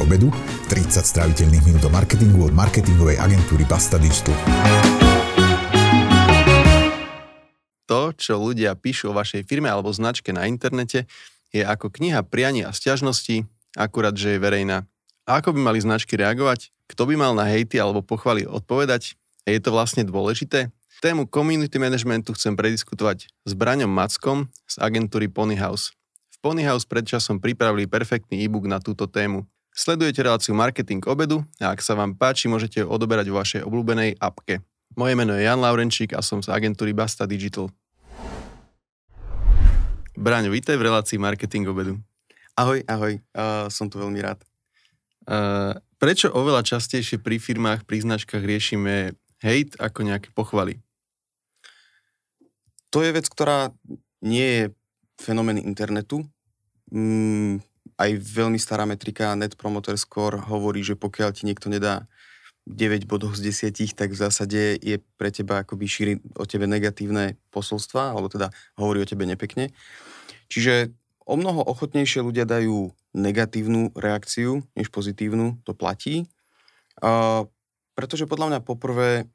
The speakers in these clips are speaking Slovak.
obedu, 30 stráviteľných minút o marketingu od marketingovej agentúry Basta Digital. To, čo ľudia píšu o vašej firme alebo značke na internete, je ako kniha priania a stiažností, akurát, že je verejná. A ako by mali značky reagovať? Kto by mal na hejty alebo pochvaly odpovedať? A je to vlastne dôležité? Tému community managementu chcem prediskutovať s Braňom Mackom z agentúry Ponyhouse. V Ponyhouse predčasom pripravili perfektný e-book na túto tému. Sledujete reláciu Marketing obedu a ak sa vám páči, môžete ho odoberať vo vašej obľúbenej apke. Moje meno je Jan Laurenčík a som z agentúry Basta Digital. Braňo, vítaj v relácii Marketing obedu. Ahoj, ahoj, uh, som tu veľmi rád. Uh, prečo oveľa častejšie pri firmách, pri značkách riešime hate ako nejaké pochvaly? To je vec, ktorá nie je fenomén internetu. Mm, aj veľmi stará metrika Net Promoter Score hovorí, že pokiaľ ti niekto nedá 9 bodov z 10, tak v zásade je pre teba akoby šíri o tebe negatívne posolstva, alebo teda hovorí o tebe nepekne. Čiže o mnoho ochotnejšie ľudia dajú negatívnu reakciu, než pozitívnu, to platí. A, pretože podľa mňa poprvé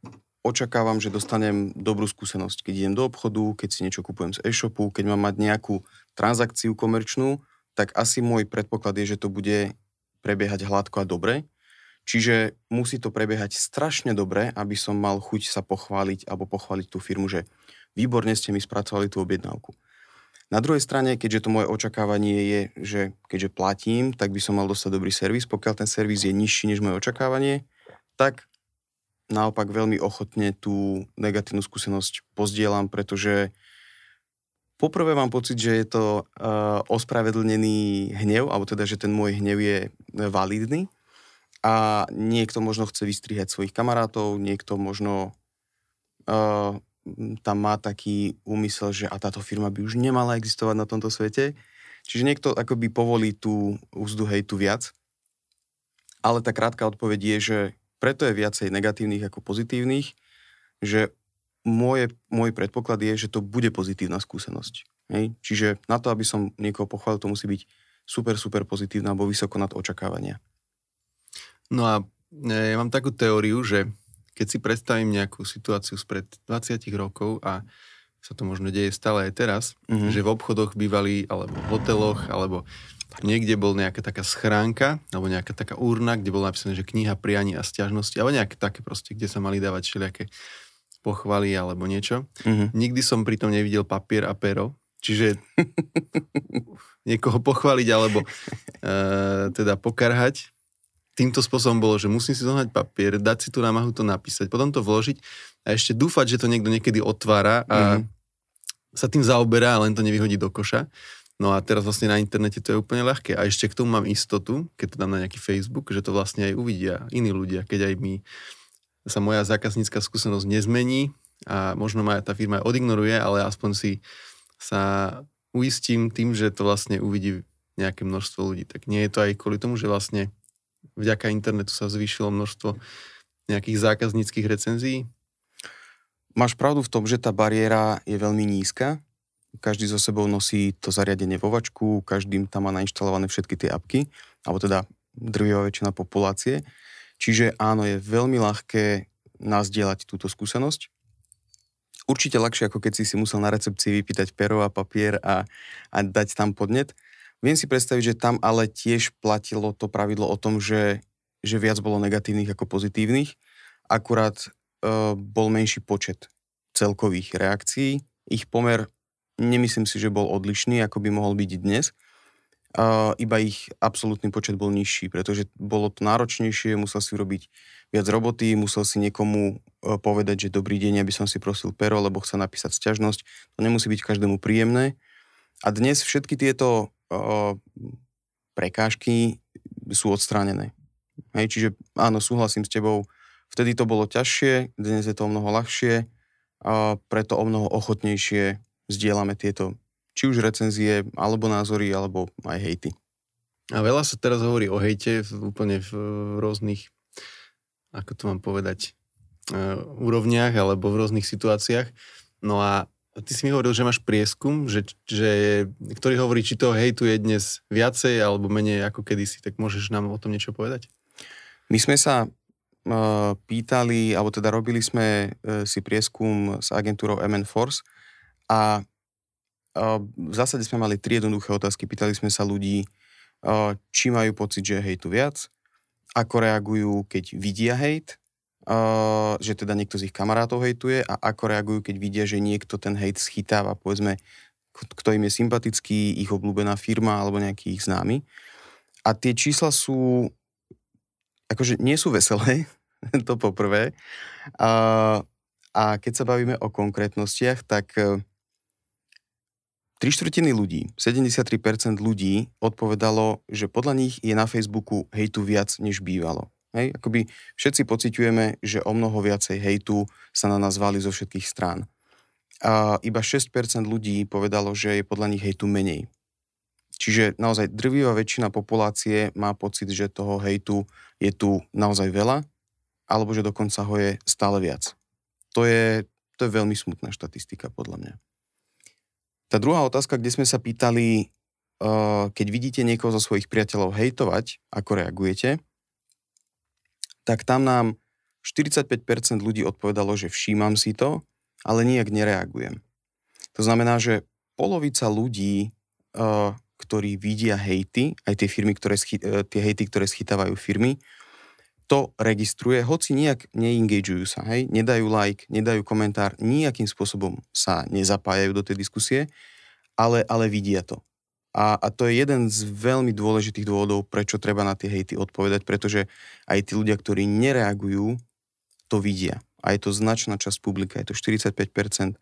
očakávam, že dostanem dobrú skúsenosť. Keď idem do obchodu, keď si niečo kupujem z e-shopu, keď mám mať nejakú transakciu komerčnú, tak asi môj predpoklad je, že to bude prebiehať hladko a dobre. Čiže musí to prebiehať strašne dobre, aby som mal chuť sa pochváliť alebo pochváliť tú firmu, že výborne ste mi spracovali tú objednávku. Na druhej strane, keďže to moje očakávanie je, že keďže platím, tak by som mal dostať dobrý servis. Pokiaľ ten servis je nižší než moje očakávanie, tak naopak veľmi ochotne tú negatívnu skúsenosť pozdielam, pretože poprvé mám pocit, že je to uh, ospravedlnený hnev, alebo teda, že ten môj hnev je validný a niekto možno chce vystrihať svojich kamarátov, niekto možno uh, tam má taký úmysel, že a táto firma by už nemala existovať na tomto svete. Čiže niekto akoby povolí tú úzdu hejtu viac. Ale tá krátka odpoveď je, že preto je viacej negatívnych ako pozitívnych, že moje, môj predpoklad je, že to bude pozitívna skúsenosť. Hej? Čiže na to, aby som niekoho pochválil, to musí byť super, super pozitívna alebo vysoko nad očakávania. No a e, ja mám takú teóriu, že keď si predstavím nejakú situáciu spred 20 rokov a sa to možno deje stále aj teraz, mm-hmm. že v obchodoch bývali, alebo v hoteloch, alebo niekde bol nejaká taká schránka, alebo nejaká taká urna, kde bolo napísané, že kniha priani a stiažnosti, alebo nejaké také proste, kde sa mali dávať všelijaké pochvaly alebo niečo. Mm-hmm. Nikdy som pritom nevidel papier a pero, čiže niekoho pochváliť alebo uh, teda pokarhať týmto spôsobom bolo, že musím si zohnať papier, dať si tú námahu to napísať, potom to vložiť a ešte dúfať, že to niekto niekedy otvára a mm-hmm. sa tým zaoberá a len to nevyhodí do koša. No a teraz vlastne na internete to je úplne ľahké. A ešte k tomu mám istotu, keď to dám na nejaký Facebook, že to vlastne aj uvidia iní ľudia, keď aj mi sa moja zákaznícka skúsenosť nezmení a možno ma tá firma odignoruje, ale aspoň si sa uistím tým, že to vlastne uvidí nejaké množstvo ľudí. Tak nie je to aj kvôli tomu, že vlastne vďaka internetu sa zvýšilo množstvo nejakých zákazníckých recenzií? Máš pravdu v tom, že tá bariéra je veľmi nízka. Každý so sebou nosí to zariadenie vo vačku, každým tam má nainštalované všetky tie apky, alebo teda drvivá väčšina populácie. Čiže áno, je veľmi ľahké nazdieľať túto skúsenosť. Určite ľahšie, ako keď si si musel na recepcii vypýtať pero a papier a, a dať tam podnet. Viem si predstaviť, že tam ale tiež platilo to pravidlo o tom, že, že viac bolo negatívnych ako pozitívnych, akurát e, bol menší počet celkových reakcií. Ich pomer nemyslím si, že bol odlišný, ako by mohol byť dnes. Iba ich absolútny počet bol nižší, pretože bolo to náročnejšie, musel si urobiť viac roboty, musel si niekomu uh, povedať, že dobrý deň, aby som si prosil pero, lebo chce napísať sťažnosť. To nemusí byť každému príjemné. A dnes všetky tieto prekážky sú odstránené. Hej, čiže áno, súhlasím s tebou, vtedy to bolo ťažšie, dnes je to o mnoho ľahšie, preto o mnoho ochotnejšie zdieľame tieto či už recenzie, alebo názory, alebo aj hejty. A veľa sa teraz hovorí o hejte v, úplne v rôznych, ako to mám povedať, uh, úrovniach alebo v rôznych situáciách. No a ty si mi hovoril, že máš prieskum, že, že, ktorý hovorí, či toho hejtu je dnes viacej alebo menej ako kedysi, tak môžeš nám o tom niečo povedať? My sme sa uh, pýtali, alebo teda robili sme uh, si prieskum s agentúrou MN Force a v zásade sme mali tri jednoduché otázky. Pýtali sme sa ľudí, či majú pocit, že je hejtu viac, ako reagujú, keď vidia hejt, že teda niekto z ich kamarátov hejtuje a ako reagujú, keď vidia, že niekto ten hejt schytáva, povedzme, kto im je sympatický, ich obľúbená firma alebo nejaký ich známy. A tie čísla sú akože nie sú veselé, to poprvé. A, keď sa bavíme o konkrétnostiach, tak tri štvrtiny ľudí, 73% ľudí odpovedalo, že podľa nich je na Facebooku hejtu viac, než bývalo. Hej? Akoby všetci pociťujeme, že o mnoho viacej hejtu sa na nás zo všetkých strán. A iba 6% ľudí povedalo, že je podľa nich hejtu menej. Čiže naozaj drvivá väčšina populácie má pocit, že toho hejtu je tu naozaj veľa, alebo že dokonca ho je stále viac. To je, to je veľmi smutná štatistika podľa mňa. Tá druhá otázka, kde sme sa pýtali, uh, keď vidíte niekoho zo svojich priateľov hejtovať, ako reagujete, tak tam nám 45% ľudí odpovedalo, že všímam si to, ale nijak nereagujem. To znamená, že polovica ľudí uh, ktorí vidia hejty, aj tie, firmy, ktoré schy- e, tie hejty, ktoré schytávajú firmy, to registruje, hoci nejak neengageujú sa, hej, nedajú like, nedajú komentár, nejakým spôsobom sa nezapájajú do tej diskusie, ale, ale vidia to. A, a to je jeden z veľmi dôležitých dôvodov, prečo treba na tie hejty odpovedať, pretože aj tí ľudia, ktorí nereagujú, to vidia. A je to značná časť publika, je to 45%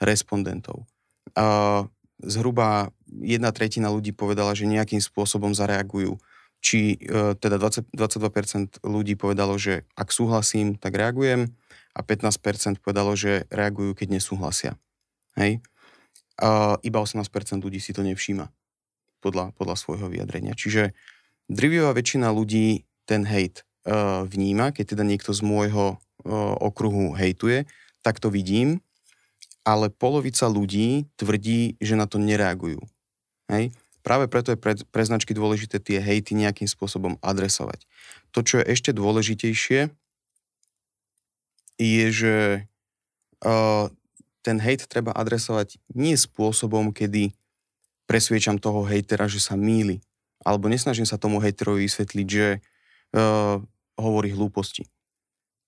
respondentov. Uh, zhruba jedna tretina ľudí povedala, že nejakým spôsobom zareagujú. Či e, teda 20, 22% ľudí povedalo, že ak súhlasím, tak reagujem a 15% povedalo, že reagujú, keď nesúhlasia. Hej? A iba 18% ľudí si to nevšíma podľa, podľa svojho vyjadrenia. Čiže drvivá väčšina ľudí ten hejt uh, vníma, keď teda niekto z môjho uh, okruhu hejtuje, tak to vidím ale polovica ľudí tvrdí, že na to nereagujú. Hej? Práve preto je pre, pre značky dôležité tie hejty nejakým spôsobom adresovať. To, čo je ešte dôležitejšie, je, že uh, ten hejt treba adresovať nie spôsobom, kedy presviečam toho hejtera, že sa míli, alebo nesnažím sa tomu hejterovi vysvetliť, že uh, hovorí hlúposti.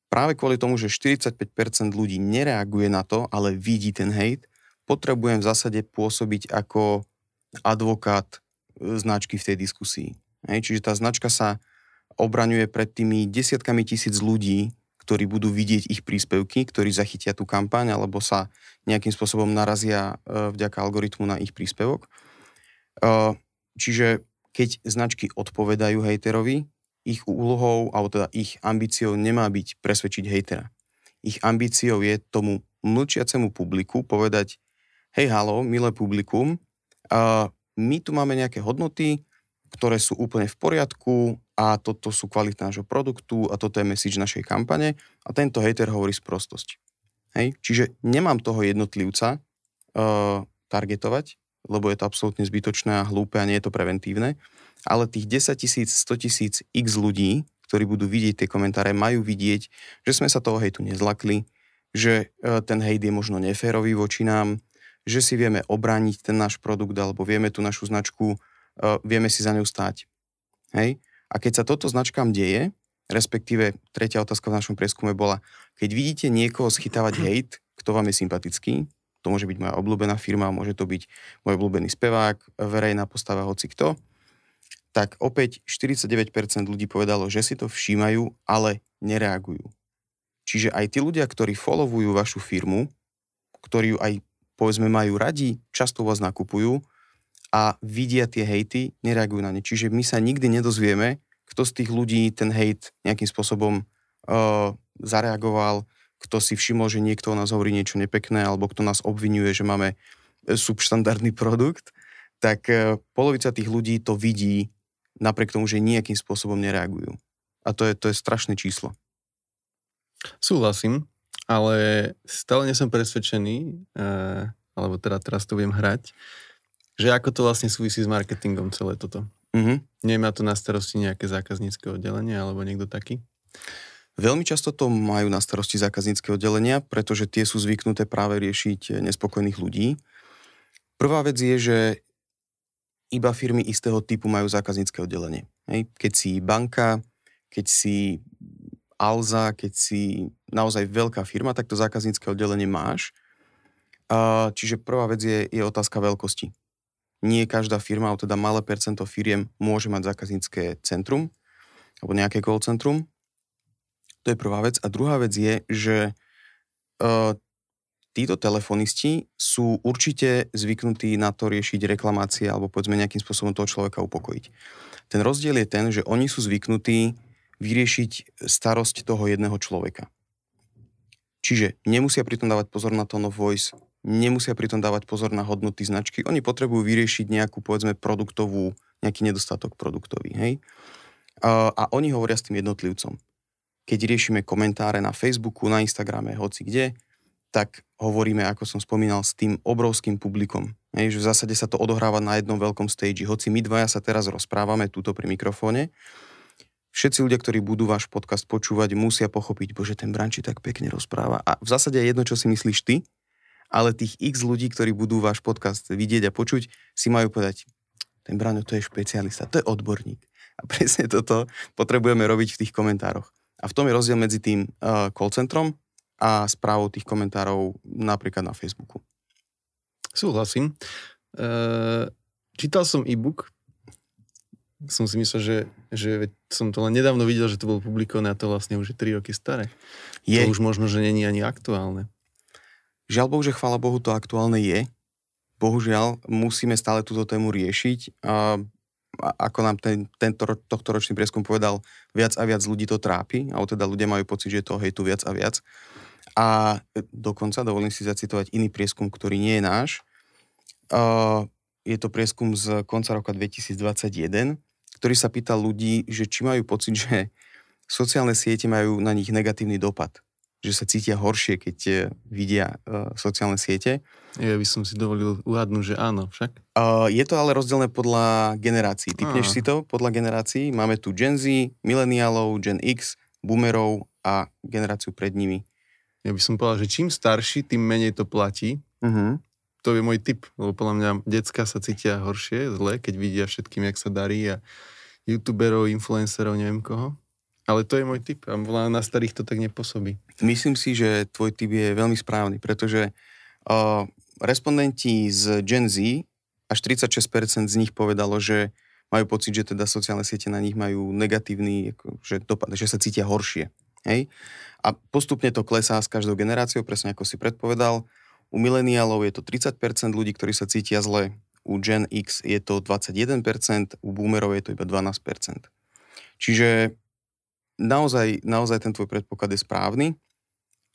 Práve kvôli tomu, že 45% ľudí nereaguje na to, ale vidí ten hejt, potrebujem v zásade pôsobiť ako advokát e, značky v tej diskusii. Hej, čiže tá značka sa obraňuje pred tými desiatkami tisíc ľudí, ktorí budú vidieť ich príspevky, ktorí zachytia tú kampaň alebo sa nejakým spôsobom narazia e, vďaka algoritmu na ich príspevok. E, čiže keď značky odpovedajú hejterovi, ich úlohou, alebo teda ich ambíciou nemá byť presvedčiť hejtera. Ich ambíciou je tomu mlčiacemu publiku povedať, hej halo, milé publikum, uh, my tu máme nejaké hodnoty, ktoré sú úplne v poriadku a toto sú kvalita nášho produktu a toto je message našej kampane a tento hater hovorí sprostosť. Hej? Čiže nemám toho jednotlivca uh, targetovať, lebo je to absolútne zbytočné a hlúpe a nie je to preventívne ale tých 10 tisíc, 100 tisíc x ľudí, ktorí budú vidieť tie komentáre, majú vidieť, že sme sa toho hejtu nezlakli, že e, ten hejt je možno neférový voči nám, že si vieme obrániť ten náš produkt alebo vieme tú našu značku, e, vieme si za ňou stáť. Hej? A keď sa toto značkám deje, respektíve tretia otázka v našom prieskume bola, keď vidíte niekoho schytávať hejt, kto vám je sympatický, to môže byť moja obľúbená firma, môže to byť môj obľúbený spevák, verejná postava, hoci kto, tak opäť 49% ľudí povedalo, že si to všímajú, ale nereagujú. Čiže aj tí ľudia, ktorí followujú vašu firmu, ktorí ju aj povedzme majú radi, často vás nakupujú a vidia tie hejty, nereagujú na ne. Čiže my sa nikdy nedozvieme, kto z tých ľudí ten hejt nejakým spôsobom uh, zareagoval, kto si všimol, že niekto o nás hovorí niečo nepekné, alebo kto nás obvinuje, že máme subštandardný produkt, tak uh, polovica tých ľudí to vidí napriek tomu, že nejakým spôsobom nereagujú. A to je, to je strašné číslo. Súhlasím, ale stále nie som presvedčený, uh, alebo teda teraz to budem hrať, že ako to vlastne súvisí s marketingom celé toto. Mhm. Nemá to na starosti nejaké zákaznícke oddelenie alebo niekto taký? Veľmi často to majú na starosti zákaznícke oddelenia, pretože tie sú zvyknuté práve riešiť nespokojných ľudí. Prvá vec je, že iba firmy istého typu majú zákaznícke oddelenie. Hej. Keď si banka, keď si Alza, keď si naozaj veľká firma, tak to zákaznícke oddelenie máš. Čiže prvá vec je, je otázka veľkosti. Nie každá firma, alebo teda malé percento firiem môže mať zákaznícke centrum, alebo nejaké call centrum. To je prvá vec. A druhá vec je, že uh, títo telefonisti sú určite zvyknutí na to riešiť reklamácie alebo povedzme nejakým spôsobom toho človeka upokojiť. Ten rozdiel je ten, že oni sú zvyknutí vyriešiť starosť toho jedného človeka. Čiže nemusia pritom dávať pozor na tone of voice, nemusia pritom dávať pozor na hodnoty značky, oni potrebujú vyriešiť nejakú, povedzme, produktovú, nejaký nedostatok produktový, hej? A, oni hovoria s tým jednotlivcom keď riešime komentáre na Facebooku, na Instagrame, hoci kde, tak hovoríme, ako som spomínal, s tým obrovským publikom. Hej, že v zásade sa to odohráva na jednom veľkom stage. Hoci my dvaja sa teraz rozprávame túto pri mikrofóne, všetci ľudia, ktorí budú váš podcast počúvať, musia pochopiť, bože, ten Branči tak pekne rozpráva. A v zásade je jedno, čo si myslíš ty, ale tých x ľudí, ktorí budú váš podcast vidieť a počuť, si majú povedať, ten Braňo to je špecialista, to je odborník. A presne toto potrebujeme robiť v tých komentároch. A v tom je rozdiel medzi tým uh, call centrom a správou tých komentárov napríklad na Facebooku. Súhlasím. Uh, čítal som e-book, som si myslel, že, že som to len nedávno videl, že to bolo publikované a to vlastne už je 3 roky staré. Je. To už možno, že není ani aktuálne. Žiaľ Bohu, že chvála Bohu to aktuálne je. Bohužiaľ, musíme stále túto tému riešiť. A ako nám ten, tento, tohto ročný prieskum povedal, viac a viac ľudí to trápi, alebo teda ľudia majú pocit, že je toho hejtu viac a viac. A dokonca, dovolím si zacitovať iný prieskum, ktorý nie je náš. Uh, je to prieskum z konca roka 2021, ktorý sa pýta ľudí, že či majú pocit, že sociálne siete majú na nich negatívny dopad že sa cítia horšie, keď eh, vidia uh, sociálne siete. Ja by som si dovolil uhadnúť, že áno, však. Uh, je to ale rozdelené podľa generácií. Typneš si to podľa generácií? Máme tu Gen Z, mileniálov, Gen X, boomerov a generáciu pred nimi. Ja by som povedal, že čím starší, tým menej to platí. Uh-huh. To je môj tip, lebo podľa mňa decka sa cítia horšie, zle, keď vidia všetkým, jak sa darí a youtuberov, influencerov, neviem koho. Ale to je môj typ a na starých to tak nepôsobí. Myslím si, že tvoj typ je veľmi správny, pretože uh, respondenti z Gen Z, až 36% z nich povedalo, že majú pocit, že teda sociálne siete na nich majú negatívny že, dopad, že sa cítia horšie. Hej? A postupne to klesá s každou generáciou, presne ako si predpovedal. U mileniálov je to 30% ľudí, ktorí sa cítia zle. U Gen X je to 21%, u boomerov je to iba 12%. Čiže naozaj, naozaj ten tvoj predpoklad je správny,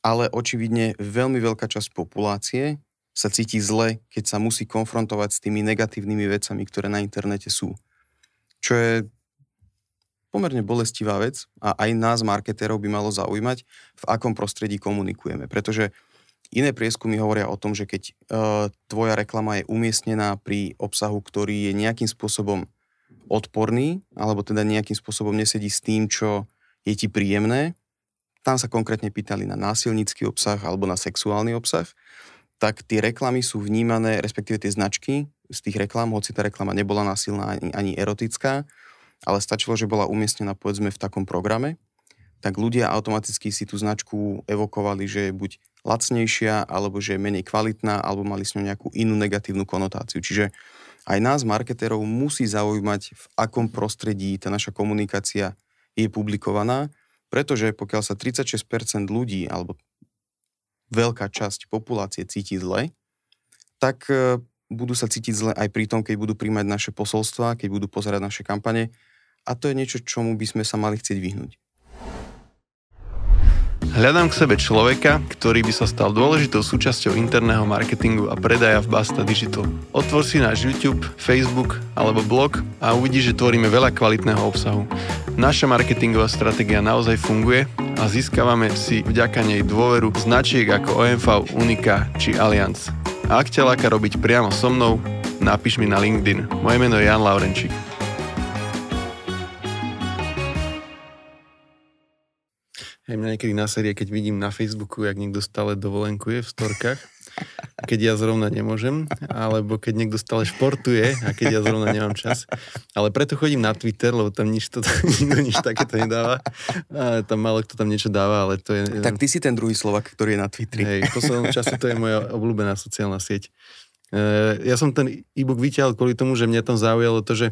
ale očividne veľmi veľká časť populácie sa cíti zle, keď sa musí konfrontovať s tými negatívnymi vecami, ktoré na internete sú. Čo je pomerne bolestivá vec a aj nás, marketérov, by malo zaujímať, v akom prostredí komunikujeme. Pretože iné prieskumy hovoria o tom, že keď uh, tvoja reklama je umiestnená pri obsahu, ktorý je nejakým spôsobom odporný, alebo teda nejakým spôsobom nesedí s tým, čo je ti príjemné, tam sa konkrétne pýtali na násilnícky obsah alebo na sexuálny obsah, tak tie reklamy sú vnímané, respektíve tie značky z tých reklám, hoci tá reklama nebola násilná ani, ani erotická, ale stačilo, že bola umiestnená povedzme v takom programe, tak ľudia automaticky si tú značku evokovali, že buď lacnejšia, alebo že je menej kvalitná, alebo mali s ňou nejakú inú negatívnu konotáciu. Čiže aj nás, marketérov, musí zaujímať, v akom prostredí tá naša komunikácia je publikovaná, pretože pokiaľ sa 36% ľudí alebo veľká časť populácie cíti zle, tak e, budú sa cítiť zle aj pri tom, keď budú príjmať naše posolstva, keď budú pozerať naše kampane a to je niečo, čomu by sme sa mali chcieť vyhnúť. Hľadám k sebe človeka, ktorý by sa stal dôležitou súčasťou interného marketingu a predaja v Basta Digital. Otvor si náš YouTube, Facebook alebo blog a uvidíš, že tvoríme veľa kvalitného obsahu. Naša marketingová stratégia naozaj funguje a získavame si vďaka nej dôveru značiek ako OMV, Unika či Allianz. A ak ťa láka robiť priamo so mnou, napíš mi na LinkedIn. Moje meno je Jan Laurenčík. Hej, mňa niekedy na série, keď vidím na Facebooku, jak niekto stále dovolenkuje v storkách, keď ja zrovna nemôžem, alebo keď niekto stále športuje a keď ja zrovna nemám čas. Ale preto chodím na Twitter, lebo tam nič, to, nikto nič takéto nedáva. A tam málo kto tam niečo dáva, ale to je... Tak ty si ten druhý Slovak, ktorý je na Twitteri. Hej, v poslednom čase to je moja obľúbená sociálna sieť. E, ja som ten e-book vyťahol kvôli tomu, že mňa tam zaujalo to, že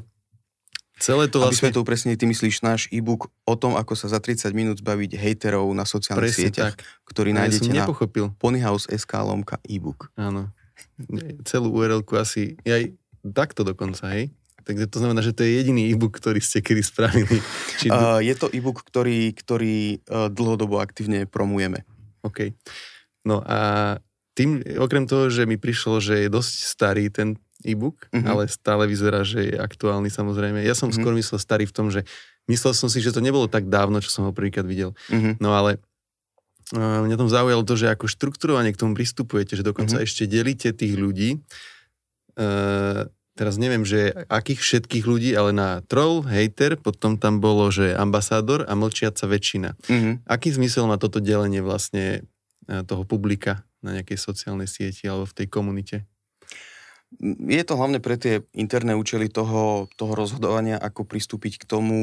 Celé to vlastne... Aby sme to upresnili, ty myslíš náš e-book o tom, ako sa za 30 minút zbaviť hejterov na sociálnych Presne sieťach, tak. ktorý ja nájdete na ponyhouse.sk lomka e-book. Áno. Celú url asi, aj takto dokonca, hej? Takže to znamená, že to je jediný e-book, ktorý ste kedy spravili. Či... Uh, je to e-book, ktorý, ktorý uh, dlhodobo aktívne promujeme. OK. No a tým, okrem toho, že mi prišlo, že je dosť starý ten e-book, mm-hmm. ale stále vyzerá, že je aktuálny samozrejme. Ja som mm-hmm. skôr myslel starý v tom, že myslel som si, že to nebolo tak dávno, čo som ho prvýkrát videl. Mm-hmm. No ale uh, mňa tom zaujalo to, že ako štruktúrovane k tomu pristupujete, že dokonca mm-hmm. ešte delíte tých ľudí. Uh, teraz neviem, že akých všetkých ľudí, ale na troll, hater, potom tam bolo, že ambasádor a mlčiaca väčšina. Mm-hmm. Aký zmysel má toto delenie vlastne toho publika na nejakej sociálnej sieti alebo v tej komunite? Je to hlavne pre tie interné účely toho, toho rozhodovania, ako pristúpiť k tomu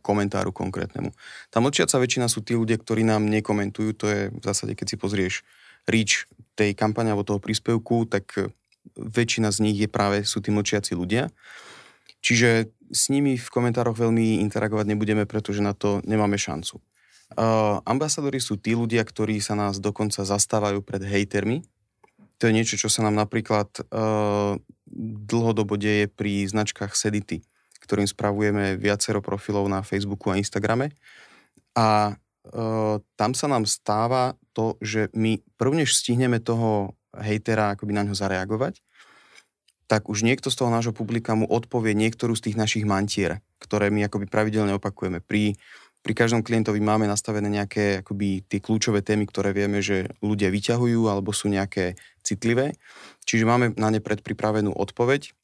komentáru konkrétnemu. Tá mlčiaca väčšina sú tí ľudia, ktorí nám nekomentujú, to je v zásade, keď si pozrieš reach tej kampane alebo toho príspevku, tak väčšina z nich je práve, sú tí mlčiaci ľudia. Čiže s nimi v komentároch veľmi interagovať nebudeme, pretože na to nemáme šancu. Uh, ambasadori sú tí ľudia, ktorí sa nás dokonca zastávajú pred hejtermi, to je niečo, čo sa nám napríklad uh, dlhodobo deje pri značkách Sedity, ktorým spravujeme viacero profilov na Facebooku a Instagrame. A uh, tam sa nám stáva to, že my prvnež stihneme toho hejtera akoby na ňo zareagovať, tak už niekto z toho nášho publika mu odpovie niektorú z tých našich mantier, ktoré my akoby pravidelne opakujeme. Pri pri každom klientovi máme nastavené nejaké akoby tie kľúčové témy, ktoré vieme, že ľudia vyťahujú alebo sú nejaké citlivé. Čiže máme na ne predpripravenú odpoveď.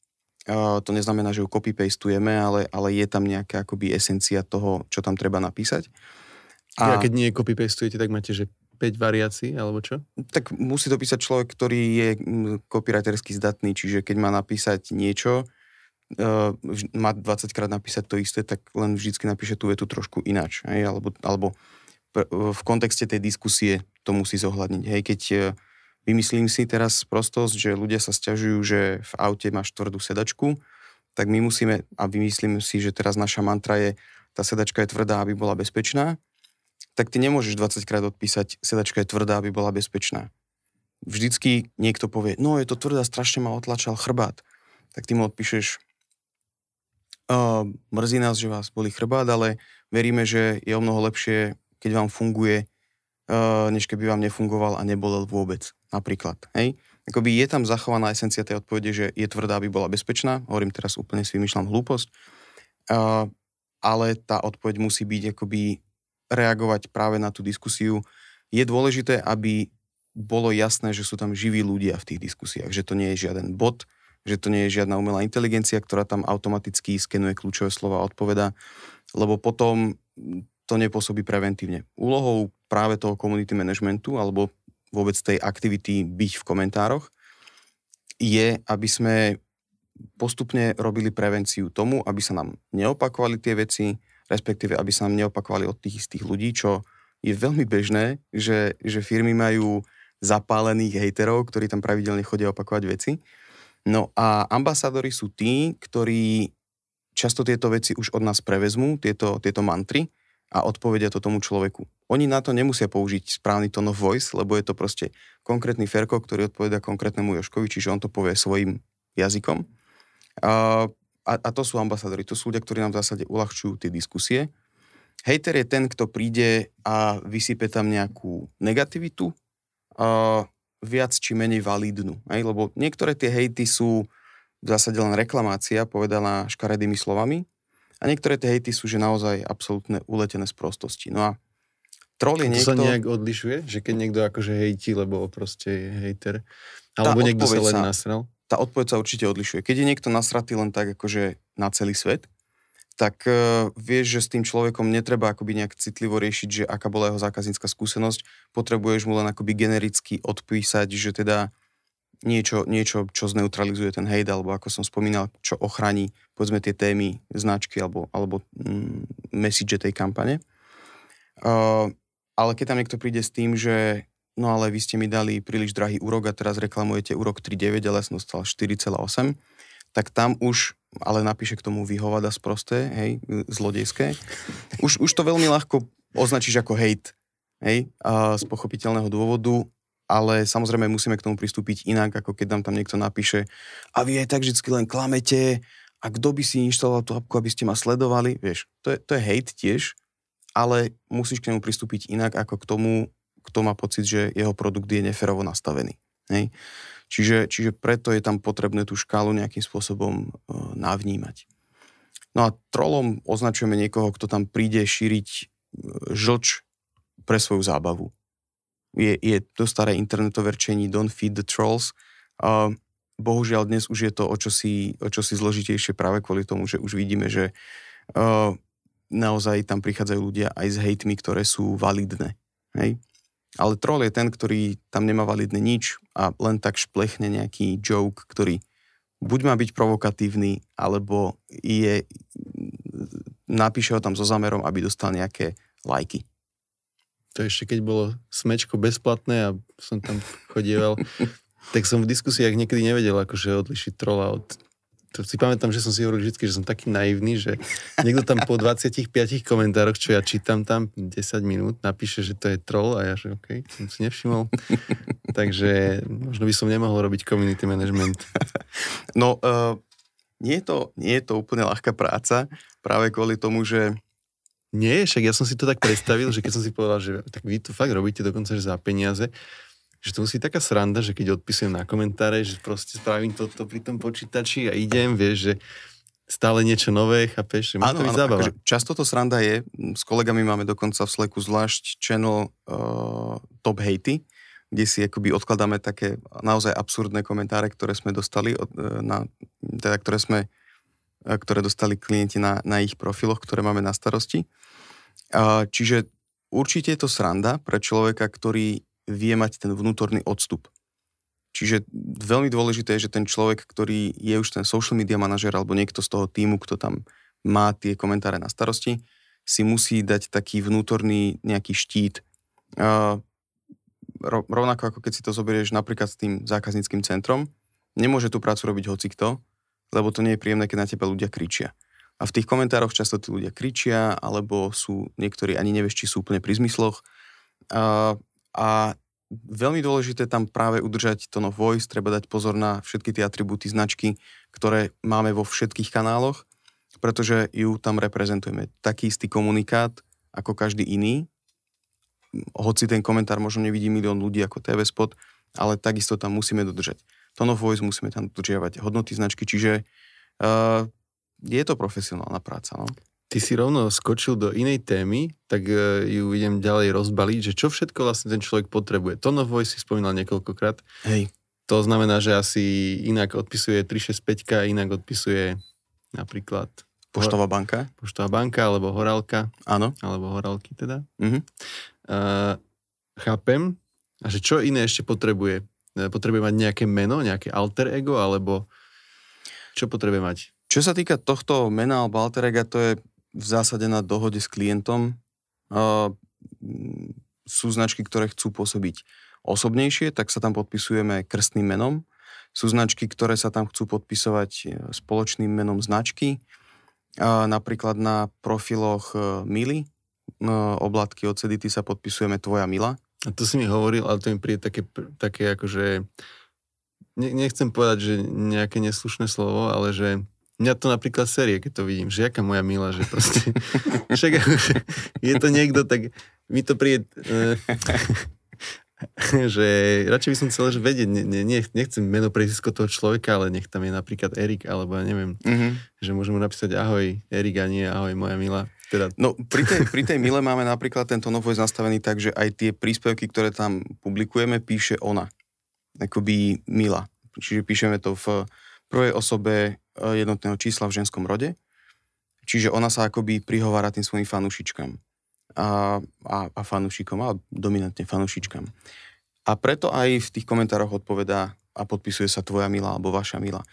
Uh, to neznamená, že ju copy-pastujeme, ale, ale je tam nejaká akoby esencia toho, čo tam treba napísať. A, a keď nie copy-pastujete, tak máte, že 5 variácií, alebo čo? Tak musí to písať človek, ktorý je copywritersky zdatný, čiže keď má napísať niečo, uh, má 20 krát napísať to isté, tak len vždycky napíše tú vetu trošku ináč. Hej? Alebo, alebo v kontexte tej diskusie to musí zohľadniť. Hej? Keď uh, vymyslím si teraz prostosť, že ľudia sa stiažujú, že v aute máš tvrdú sedačku, tak my musíme, a vymyslím si, že teraz naša mantra je, tá sedačka je tvrdá, aby bola bezpečná, tak ty nemôžeš 20 krát odpísať, sedačka je tvrdá, aby bola bezpečná. Vždycky niekto povie, no je to tvrdá, strašne ma otlačal chrbát. Tak ty mu odpíšeš, Uh, mrzí nás, že vás boli chrbát, ale veríme, že je o mnoho lepšie, keď vám funguje, uh, než keby vám nefungoval a nebolel vôbec. Napríklad. Hej? Akoby je tam zachovaná esencia tej odpovede, že je tvrdá, aby bola bezpečná. Hovorím teraz úplne si vymýšľam hlúposť. Uh, ale tá odpoveď musí byť akoby reagovať práve na tú diskusiu. Je dôležité, aby bolo jasné, že sú tam živí ľudia v tých diskusiách, že to nie je žiaden bot, že to nie je žiadna umelá inteligencia, ktorá tam automaticky skenuje kľúčové slova a odpoveda, lebo potom to nepôsobí preventívne. Úlohou práve toho community managementu alebo vôbec tej aktivity byť v komentároch je, aby sme postupne robili prevenciu tomu, aby sa nám neopakovali tie veci, respektíve aby sa nám neopakovali od tých istých ľudí, čo je veľmi bežné, že, že firmy majú zapálených hejterov, ktorí tam pravidelne chodia opakovať veci No a ambasádori sú tí, ktorí často tieto veci už od nás prevezmú, tieto, tieto mantry a odpovedia to tomu človeku. Oni na to nemusia použiť správny tone of voice, lebo je to proste konkrétny Ferko, ktorý odpoveda konkrétnemu Joškovi, čiže on to povie svojim jazykom. A, a, a to sú ambasádori, to sú ľudia, ktorí nám v zásade uľahčujú tie diskusie. Hejter je ten, kto príde a vysype tam nejakú negativitu, a viac či menej validnú. Hej? Lebo niektoré tie hejty sú v zásade len reklamácia, povedaná škaredými slovami, a niektoré tie hejty sú, že naozaj absolútne uletené z prostosti. No a troll je to niekto... sa nejak odlišuje? Že keď niekto akože hejti, lebo proste je hejter, Alebo niekto sa len nasral. tá odpoveď sa určite odlišuje. Keď je niekto nasratý len tak akože na celý svet, tak uh, vieš, že s tým človekom netreba akoby nejak citlivo riešiť, že aká bola jeho zákaznícka skúsenosť. Potrebuješ mu len akoby genericky odpísať, že teda niečo, niečo, čo zneutralizuje ten hate, alebo ako som spomínal, čo ochráni povedzme tie témy, značky alebo, alebo mm, message tej kampane. Uh, ale keď tam niekto príde s tým, že no ale vy ste mi dali príliš drahý úrok a teraz reklamujete úrok 3,9, ale ja som dostal 4,8, tak tam už, ale napíše k tomu vyhovada sprosté, hej, zlodejské, už, už to veľmi ľahko označíš ako hate, hej, a z pochopiteľného dôvodu, ale samozrejme musíme k tomu pristúpiť inak, ako keď nám tam niekto napíše a vy aj tak vždycky len klamete a kto by si inštaloval tú apku, aby ste ma sledovali, vieš, to je, to je hate tiež, ale musíš k nemu pristúpiť inak ako k tomu, kto má pocit, že jeho produkt je neferovo nastavený. Hej? Čiže, čiže preto je tam potrebné tú škálu nejakým spôsobom uh, navnímať. No a trolom označujeme niekoho, kto tam príde šíriť uh, žlč pre svoju zábavu. Je, je to staré internetové rčení Don't feed the trolls. Uh, bohužiaľ dnes už je to o čosi, o čosi zložitejšie práve kvôli tomu, že už vidíme, že uh, naozaj tam prichádzajú ľudia aj s hejtmi, ktoré sú validné. Hej? Ale troll je ten, ktorý tam nemá validné nič a len tak šplechne nejaký joke, ktorý buď má byť provokatívny, alebo je, napíše ho tam so zámerom, aby dostal nejaké lajky. To ešte keď bolo smečko bezplatné a som tam chodieval, tak som v diskusiách niekedy nevedel akože odlišiť trola od... To si pamätám, že som si hovoril vždy, že som taký naivný, že niekto tam po 25 komentároch, čo ja čítam tam 10 minút, napíše, že to je troll a ja, že OK, som si nevšimol. Takže možno by som nemohol robiť community management. No, uh, nie, je to, nie je to úplne ľahká práca, práve kvôli tomu, že Nie, však ja som si to tak predstavil, že keď som si povedal, že tak vy to fakt robíte dokonca že za peniaze, že to musí taká sranda, že keď odpisujem na komentáre, že proste spravím toto pri tom počítači a idem, vieš, že stále niečo nové, chápeš, že byť zábava. akože často to sranda je, s kolegami máme dokonca v Slacku zvlášť channel uh, Top Hatey, kde si akoby odkladáme také naozaj absurdné komentáre, ktoré sme dostali, od, e, na, teda ktoré sme e, ktoré dostali klienti na, na ich profiloch, ktoré máme na starosti. Čiže určite je to sranda pre človeka, ktorý vie mať ten vnútorný odstup. Čiže veľmi dôležité je, že ten človek, ktorý je už ten social media manažer alebo niekto z toho týmu, kto tam má tie komentáre na starosti, si musí dať taký vnútorný nejaký štít. Ro- rovnako ako keď si to zoberieš napríklad s tým zákazníckým centrom, nemôže tú prácu robiť hocikto, lebo to nie je príjemné, keď na teba ľudia kričia. A v tých komentároch často tí ľudia kričia, alebo sú niektorí ani nevieš, či sú úplne pri zmysloch. A veľmi dôležité tam práve udržať tone of voice, treba dať pozor na všetky tie atribúty značky, ktoré máme vo všetkých kanáloch, pretože ju tam reprezentujeme. Taký istý komunikát ako každý iný, hoci ten komentár možno nevidí milión ľudí ako TV spot, ale takisto tam musíme dodržať. Tone of voice musíme tam dodržiavať hodnoty značky, čiže uh, je to profesionálna práca. No? Ty si rovno skočil do inej témy, tak uh, ju idem ďalej rozbaliť, že čo všetko vlastne ten človek potrebuje. Tone of voice si spomínal niekoľkokrát. Hej. To znamená, že asi inak odpisuje 365, inak odpisuje napríklad Poštová banka, Poštová banka, alebo Horálka, áno. alebo Horálky teda. Mhm. Uh, chápem. A že čo iné ešte potrebuje? E, Potrebuje mať nejaké meno, nejaké alter ego, alebo čo potrebuje mať? Čo sa týka tohto mena alebo alter ega, to je v zásade na dohode s klientom. Mm, sú značky, ktoré chcú pôsobiť osobnejšie, tak sa tam podpisujeme krstným menom. Sú značky, ktoré sa tam chcú podpisovať e, spoločným menom značky. Napríklad na profiloch uh, Mily, uh, oblátky od CDT sa podpisujeme Tvoja Mila. A to si mi hovoril, ale to mi príde také, také akože... Ne, nechcem povedať, že nejaké neslušné slovo, ale že mňa to napríklad série, keď to vidím, že jaká moja milá, že proste... však je to niekto, tak mi to príde... Uh, že radšej by som chcel, že vedieť, ne, ne, nech- nechcem meno prezisko toho človeka, ale nech tam je napríklad Erik, alebo ja neviem, Mm-hmm. že môžem mu napísať ahoj Erik a nie ahoj moja milá. Teda, No pri tej, pri tej Mile máme napríklad ten tone of voice nastavený tak, že aj tie príspevky, ktoré tam publikujeme, píše ona. akoby Mila. Čiže píšeme to v prvej osobe e, jednotného čísla v ženskom rode. Čiže ona sa akoby prihovára tým svojim fanúšičkám. A, a, a fanúšikom, ale dominantne fanúšičkám. A preto aj v tých komentároch odpovedá a podpisuje sa tvoja milá alebo vaša milá.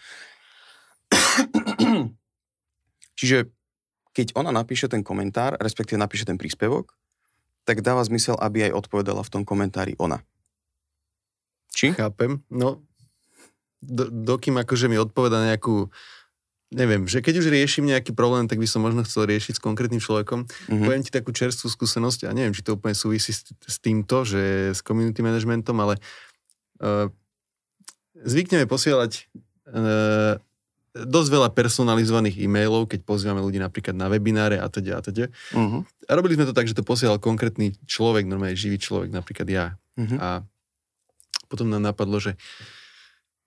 Čiže keď ona napíše ten komentár, respektíve napíše ten príspevok, tak dáva zmysel, aby aj odpovedala v tom komentári ona. Či? Chápem. No, do, dokým akože mi odpoveda nejakú neviem, že keď už riešim nejaký problém, tak by som možno chcel riešiť s konkrétnym človekom. Mm-hmm. Poviem ti takú čerstvú skúsenosť a neviem, či to úplne súvisí s, s týmto, že s community managementom, ale uh, zvykneme posielať uh, dosť veľa personalizovaných e-mailov, keď pozývame ľudí napríklad na webináre a teda a teda. Uh-huh. A robili sme to tak, že to posielal konkrétny človek, normálne živý človek, napríklad ja. Uh-huh. A potom nám napadlo, že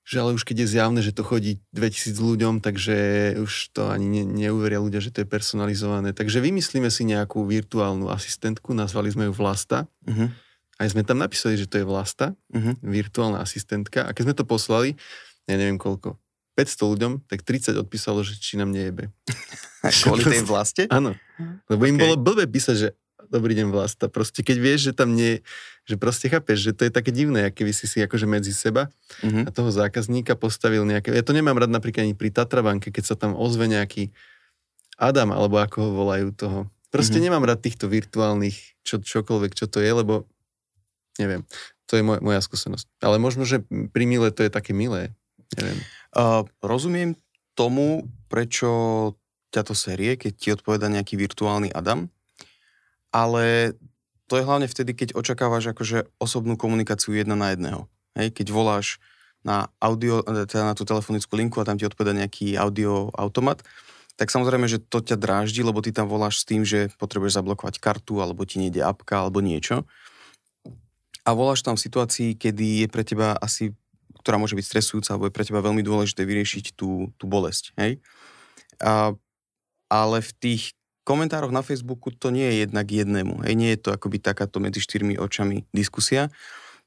že ale už keď je zjavné, že to chodí 2000 ľuďom, takže už to ani ne, neuveria ľudia, že to je personalizované. Takže vymyslíme si nejakú virtuálnu asistentku, nazvali sme ju Vlasta. Uh-huh. Aj sme tam napísali, že to je Vlasta, uh-huh. virtuálna asistentka. A keď sme to poslali, ja neviem koľko, 500 ľuďom, tak 30 odpísalo, že či nám nejebe. Kvôli tej vlaste? Áno. Lebo okay. im bolo blbé písať, že dobrý deň vlasta. Proste keď vieš, že tam nie, že proste chápeš, že to je také divné, aké si si akože medzi seba uh-huh. a toho zákazníka postavil nejaké, ja to nemám rád napríklad ani pri Tatrabanke, keď sa tam ozve nejaký Adam, alebo ako ho volajú toho. Proste uh-huh. nemám rád týchto virtuálnych, čo, čokoľvek, čo to je, lebo neviem, to je moj, moja skúsenosť. Ale možno, že pri Mile to je také milé, neviem. Uh, rozumiem tomu, prečo ťa to série, keď ti odpoveda nejaký virtuálny Adam, ale to je hlavne vtedy, keď očakávaš akože osobnú komunikáciu jedna na jedného. Hej, keď voláš na audio, teda na tú telefonickú linku a tam ti odpoveda nejaký audio automat, tak samozrejme, že to ťa dráždi, lebo ty tam voláš s tým, že potrebuješ zablokovať kartu, alebo ti nejde apka, alebo niečo. A voláš tam v situácii, kedy je pre teba asi, ktorá môže byť stresujúca, alebo je pre teba veľmi dôležité vyriešiť tú, tú bolesť. Hej? A, ale v tých komentároch na Facebooku to nie je jednak jednému. Hej, nie je to akoby takáto medzi štyrmi očami diskusia.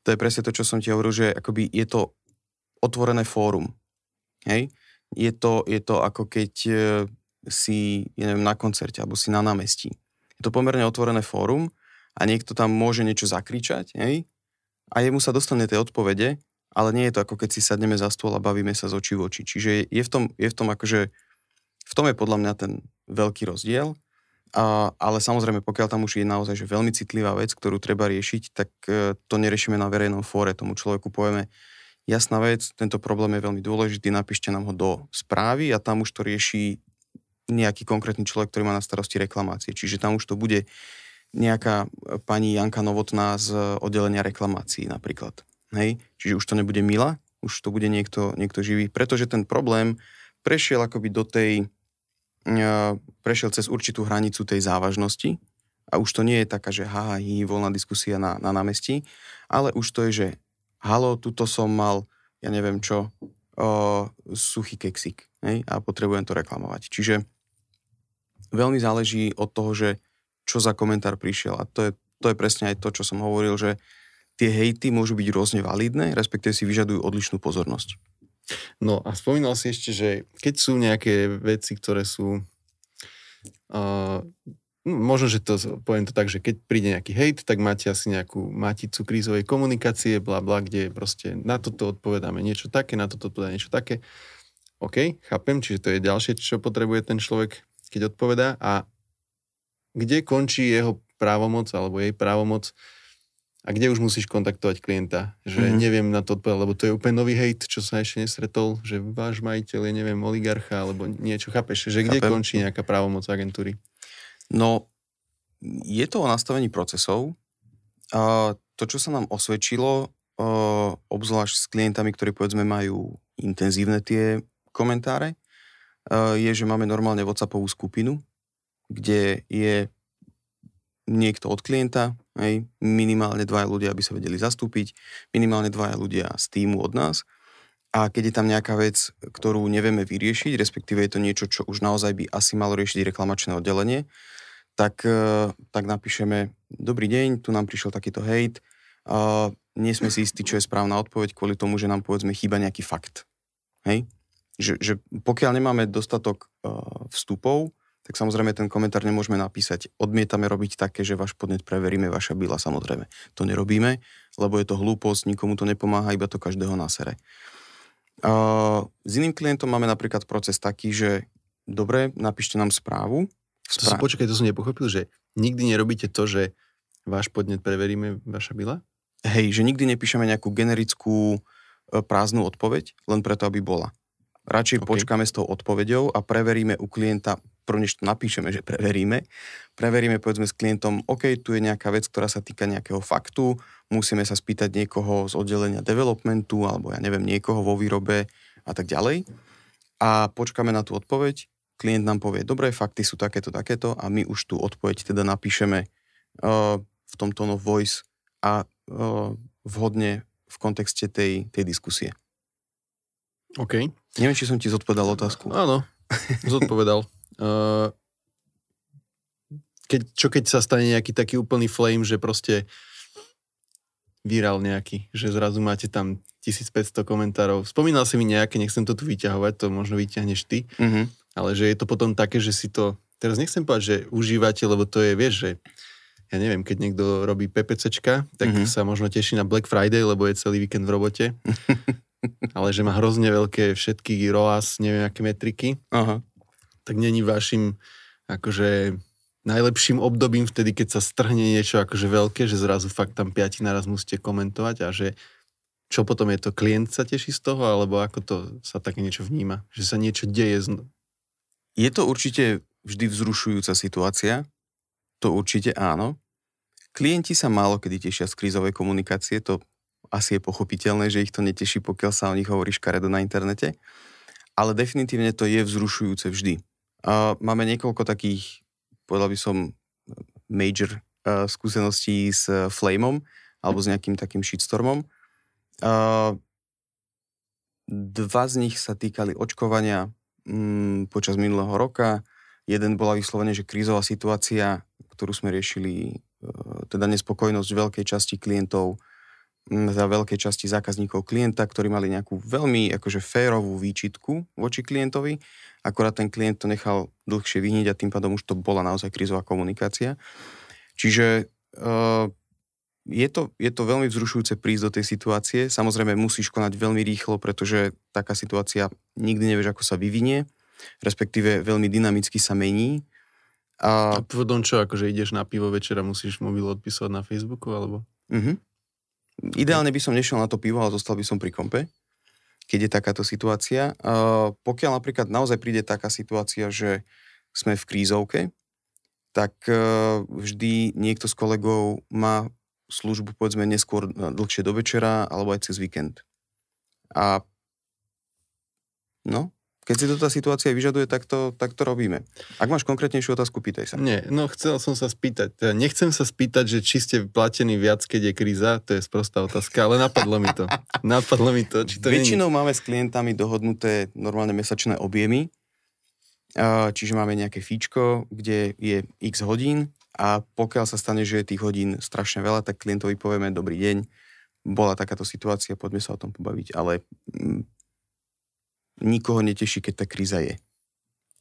To je presne to, čo som ti hovoril, že akoby je to otvorené fórum. Hej? Je to, je to ako keď e, si, ja neviem, na koncerte alebo si na námestí. Je to pomerne otvorené fórum a niekto tam môže niečo zakričať, hej? A jemu sa dostane tej odpovede, ale nie je to ako keď si sadneme za stôl a bavíme sa z očí v oči. Čiže je v tom, je v tom akože, v tom je podľa mňa ten veľký rozdiel. A, ale samozrejme, pokiaľ tam už je naozaj že veľmi citlivá vec, ktorú treba riešiť, tak e, to neriešime na verejnom fóre. Tomu človeku povieme, jasná vec, tento problém je veľmi dôležitý, napíšte nám ho do správy a tam už to rieši nejaký konkrétny človek, ktorý má na starosti reklamácie. Čiže tam už to bude nejaká e, pani Janka Novotná z oddelenia reklamácií napríklad. Hej? Čiže už to nebude Mila, už to bude niekto, niekto živý, pretože ten problém prešiel akoby do tej prešiel cez určitú hranicu tej závažnosti a už to nie je taká, že haha, hi, voľná diskusia na, na námestí, ale už to je, že halo, tuto som mal, ja neviem čo, o, suchý keksik hej, a potrebujem to reklamovať. Čiže veľmi záleží od toho, že čo za komentár prišiel a to je, to je presne aj to, čo som hovoril, že tie hejty môžu byť rôzne validné, respektíve si vyžadujú odlišnú pozornosť. No a spomínal si ešte, že keď sú nejaké veci, ktoré sú uh, možno, že to poviem to tak, že keď príde nejaký hate, tak máte asi nejakú maticu krízovej komunikácie, bla bla, kde proste na toto odpovedáme niečo také, na toto odpovedáme niečo také. OK, chápem, čiže to je ďalšie, čo potrebuje ten človek, keď odpovedá a kde končí jeho právomoc alebo jej právomoc a kde už musíš kontaktovať klienta, že mm-hmm. neviem na to odpovedať, lebo to je úplne nový hate, čo sa ešte nesretol, že váš majiteľ je, neviem, oligarcha, alebo niečo, chápeš, že kde Chápem. končí nejaká právomoc agentúry? No, je to o nastavení procesov. A to, čo sa nám osvedčilo, obzvlášť s klientami, ktorí povedzme majú intenzívne tie komentáre, je, že máme normálne WhatsAppovú skupinu, kde je niekto od klienta, hej, minimálne dvaja ľudia, aby sa vedeli zastúpiť, minimálne dvaja ľudia z týmu od nás. A keď je tam nejaká vec, ktorú nevieme vyriešiť, respektíve je to niečo, čo už naozaj by asi malo riešiť reklamačné oddelenie, tak, e, tak napíšeme, dobrý deň, tu nám prišiel takýto hejt, nie sme si istí, čo je správna odpoveď kvôli tomu, že nám povedzme chýba nejaký fakt. Hej? Že, že pokiaľ nemáme dostatok uh, vstupov, tak samozrejme ten komentár nemôžeme napísať. Odmietame robiť také, že váš podnet preveríme, vaša byla samozrejme. To nerobíme, lebo je to hlúposť, nikomu to nepomáha, iba to každého nasere. Uh, s iným klientom máme napríklad proces taký, že dobre, napíšte nám správu. Správ... To počkaj, to som nepochopil, že nikdy nerobíte to, že váš podnet preveríme, vaša byla? Hej, že nikdy nepíšeme nejakú generickú e, prázdnu odpoveď, len preto, aby bola. Radšej okay. počkáme s tou odpoveďou a preveríme u klienta, prvne, to napíšeme, že preveríme, preveríme povedzme s klientom, OK, tu je nejaká vec, ktorá sa týka nejakého faktu, musíme sa spýtať niekoho z oddelenia developmentu, alebo ja neviem, niekoho vo výrobe a tak ďalej. A počkáme na tú odpoveď, klient nám povie, dobré, fakty sú takéto, takéto a my už tú odpoveď teda napíšeme uh, v tom tone of voice a uh, vhodne v kontexte tej, tej diskusie. OK. Neviem, či som ti zodpovedal otázku. Áno, zodpovedal. uh, keď, čo keď sa stane nejaký taký úplný flame, že proste virál nejaký, že zrazu máte tam 1500 komentárov. Spomínal si mi nejaké, nechcem to tu vyťahovať, to možno vyťahneš ty, mm-hmm. ale že je to potom také, že si to, teraz nechcem povedať, že užívate, lebo to je, vieš, že ja neviem, keď niekto robí PPCčka, tak mm-hmm. sa možno teší na Black Friday, lebo je celý víkend v robote. ale že má hrozne veľké všetky ROAS, neviem aké metriky, Aha. tak není vašim akože najlepším obdobím vtedy, keď sa strhne niečo akože veľké, že zrazu fakt tam piati naraz musíte komentovať a že čo potom je to, klient sa teší z toho, alebo ako to sa také niečo vníma? Že sa niečo deje? Z... Je to určite vždy vzrušujúca situácia, to určite áno. Klienti sa málo kedy tešia z krízovej komunikácie, to asi je pochopiteľné, že ich to neteší, pokiaľ sa o nich hovorí škaredo na internete, ale definitívne to je vzrušujúce vždy. Uh, máme niekoľko takých povedal by som, major uh, skúseností s uh, Flameom alebo s nejakým takým shitstormom. Uh, dva z nich sa týkali očkovania um, počas minulého roka. Jeden bola vyslovene, že krízová situácia, ktorú sme riešili, uh, teda nespokojnosť veľkej časti klientov za veľkej časti zákazníkov klienta, ktorí mali nejakú veľmi akože férovú výčitku voči klientovi akorát ten klient to nechal dlhšie vyhniť a tým pádom už to bola naozaj krizová komunikácia. Čiže uh, je, to, je to veľmi vzrušujúce prísť do tej situácie. Samozrejme musíš konať veľmi rýchlo, pretože taká situácia nikdy nevieš, ako sa vyvinie, respektíve veľmi dynamicky sa mení. A, a potom čo, akože ideš na pivo večera, musíš mobil odpísať na Facebooku, alebo? Uh-huh. Ideálne by som nešiel na to pivo, ale zostal by som pri kompe keď je takáto situácia. Pokiaľ napríklad naozaj príde taká situácia, že sme v krízovke, tak uh, vždy niekto z kolegov má službu povedzme neskôr dlhšie do večera alebo aj cez víkend. A no, keď si to tá situácia vyžaduje, tak to, tak to robíme. Ak máš konkrétnejšiu otázku, pýtaj sa. Nie, no chcel som sa spýtať. Teda nechcem sa spýtať, že či ste platení viac, keď je kríza, to je sprostá otázka, ale napadlo mi to. Napadlo mi to. Či to Väčšinou není... máme s klientami dohodnuté normálne mesačné objemy, čiže máme nejaké fíčko, kde je x hodín a pokiaľ sa stane, že je tých hodín strašne veľa, tak klientovi povieme dobrý deň, bola takáto situácia, poďme sa o tom pobaviť, ale mm, nikoho neteší, keď tá kríza je.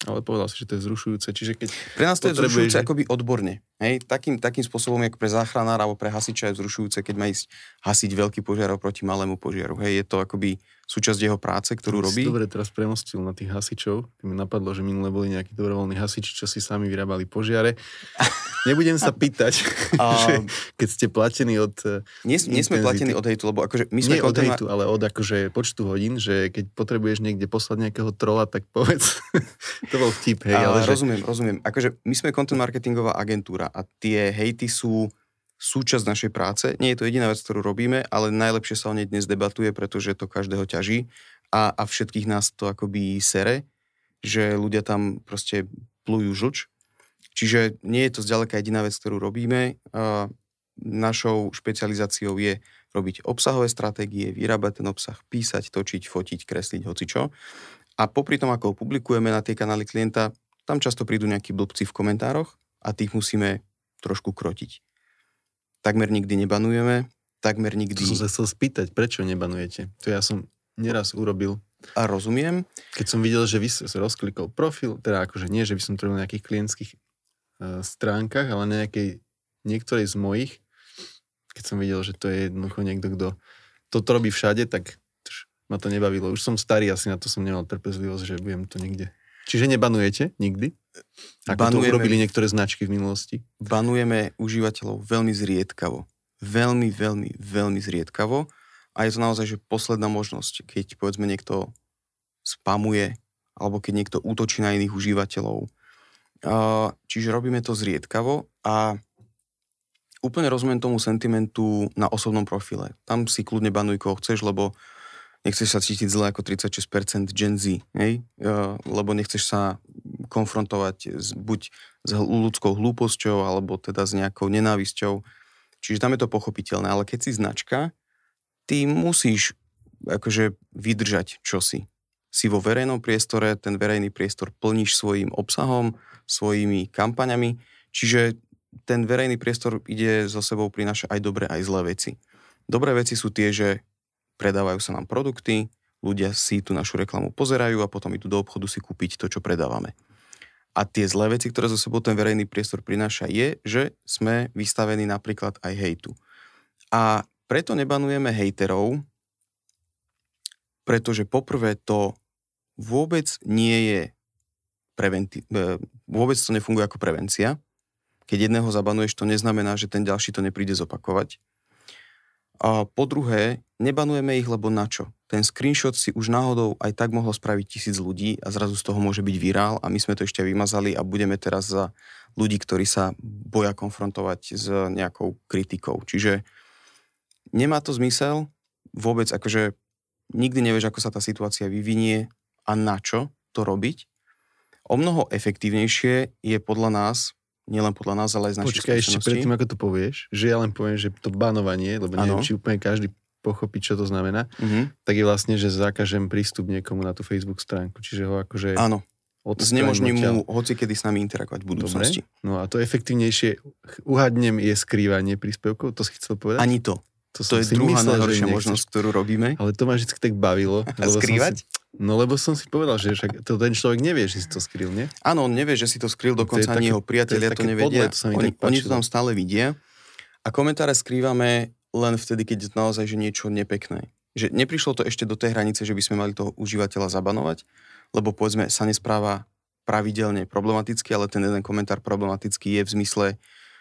Ale povedal si, že to je zrušujúce. Čiže keď pre nás to je zrušujúce že... akoby odborne. Hej? Takým, takým spôsobom, ako pre záchranára alebo pre hasiča je zrušujúce, keď má ísť hasiť veľký požiar proti malému požiaru. Hej? Je to akoby súčasť jeho práce, ktorú robí. Dobre, teraz premostil na tých hasičov. Mi napadlo, že minule boli nejakí dobrovoľní hasiči, čo si sami vyrábali požiare. Nebudem sa pýtať, že keď ste platení od eh, Nie, nie sme platení od hejtu, lebo akože my sme... Nie od hejtu, ale od akože počtu hodín, že keď potrebuješ niekde poslať nejakého trola, tak povedz. to bol vtip, hej. Ale, ale že... Rozumiem, rozumiem. Akože my sme content marketingová agentúra a tie hejty sú súčasť našej práce. Nie je to jediná vec, ktorú robíme, ale najlepšie sa o nej dnes debatuje, pretože to každého ťaží a, a všetkých nás to akoby sere, že ľudia tam proste plujú žlč. Čiže nie je to zďaleka jediná vec, ktorú robíme. Našou špecializáciou je robiť obsahové stratégie, vyrábať ten obsah, písať, točiť, fotiť, kresliť, hocičo. A popri tom, ako ho publikujeme na tie kanály klienta, tam často prídu nejakí blbci v komentároch a tých musíme trošku krotiť takmer nikdy nebanujeme, takmer nikdy... To som sa chcel spýtať, prečo nebanujete? To ja som neraz urobil. A rozumiem. Keď som videl, že vy sa rozklikol profil, teda akože nie, že by som to robil na nejakých klientských uh, stránkach, ale na nejakej, niektorej z mojich, keď som videl, že to je jednoducho niekto, kto toto robí všade, tak ma to nebavilo. Už som starý, asi na to som nemal trpezlivosť, že budem to niekde. Čiže nebanujete nikdy? Ako banujeme, to urobili niektoré značky v minulosti? Banujeme užívateľov veľmi zriedkavo. Veľmi, veľmi, veľmi zriedkavo a je to naozaj, že posledná možnosť, keď povedzme niekto spamuje alebo keď niekto útočí na iných užívateľov. Čiže robíme to zriedkavo a úplne rozumiem tomu sentimentu na osobnom profile. Tam si kľudne banuj, koho chceš, lebo nechceš sa cítiť zle ako 36% Gen Z, hej? lebo nechceš sa konfrontovať s, buď s ľudskou hlúposťou, alebo teda s nejakou nenávisťou. Čiže tam je to pochopiteľné, ale keď si značka, ty musíš akože vydržať čosi. Si vo verejnom priestore, ten verejný priestor plníš svojim obsahom, svojimi kampaňami, čiže ten verejný priestor ide so sebou prináša aj dobré, aj zlé veci. Dobré veci sú tie, že predávajú sa nám produkty, ľudia si tú našu reklamu pozerajú a potom idú do obchodu si kúpiť to, čo predávame. A tie zlé veci, ktoré zo sebou ten verejný priestor prináša, je, že sme vystavení napríklad aj hejtu. A preto nebanujeme hejterov, pretože poprvé to vôbec nie je preventi- e, vôbec to nefunguje ako prevencia. Keď jedného zabanuješ, to neznamená, že ten ďalší to nepríde zopakovať. A po druhé, nebanujeme ich, lebo na čo? Ten screenshot si už náhodou aj tak mohlo spraviť tisíc ľudí a zrazu z toho môže byť virál a my sme to ešte vymazali a budeme teraz za ľudí, ktorí sa boja konfrontovať s nejakou kritikou. Čiže Nemá to zmysel vôbec, akože nikdy nevieš, ako sa tá situácia vyvinie a na čo to robiť. O mnoho efektívnejšie je podľa nás, nielen podľa nás, ale aj z našich Počkaj, ešte predtým, ako to povieš, že ja len poviem, že to banovanie, lebo neviem, ano. či úplne každý pochopí, čo to znamená, uh-huh. tak je vlastne, že zakažem prístup niekomu na tú Facebook stránku. Čiže ho akože... Áno. Znemožním mu hoci kedy s nami interagovať v budúcnosti. Dobre. No a to efektívnejšie, uhadnem, je skrývanie príspevkov, to si chcel povedať? Ani to. To, to je druhá myslel, najhoršia možnosť, ktorú robíme. Ale to ma vždy tak bavilo. A skrývať? Si, no lebo som si povedal, že však to ten človek nevie, že si to skryl, nie? Áno, on nevie, že si to skryl, dokonca ani jeho priatelia to, to nevedia. Podle, to oni, oni to tam stále vidia. A komentáre skrývame len vtedy, keď naozaj že niečo nepekné. Že neprišlo to ešte do tej hranice, že by sme mali toho užívateľa zabanovať, lebo povedzme sa nespráva pravidelne problematicky, ale ten jeden komentár problematický je v zmysle,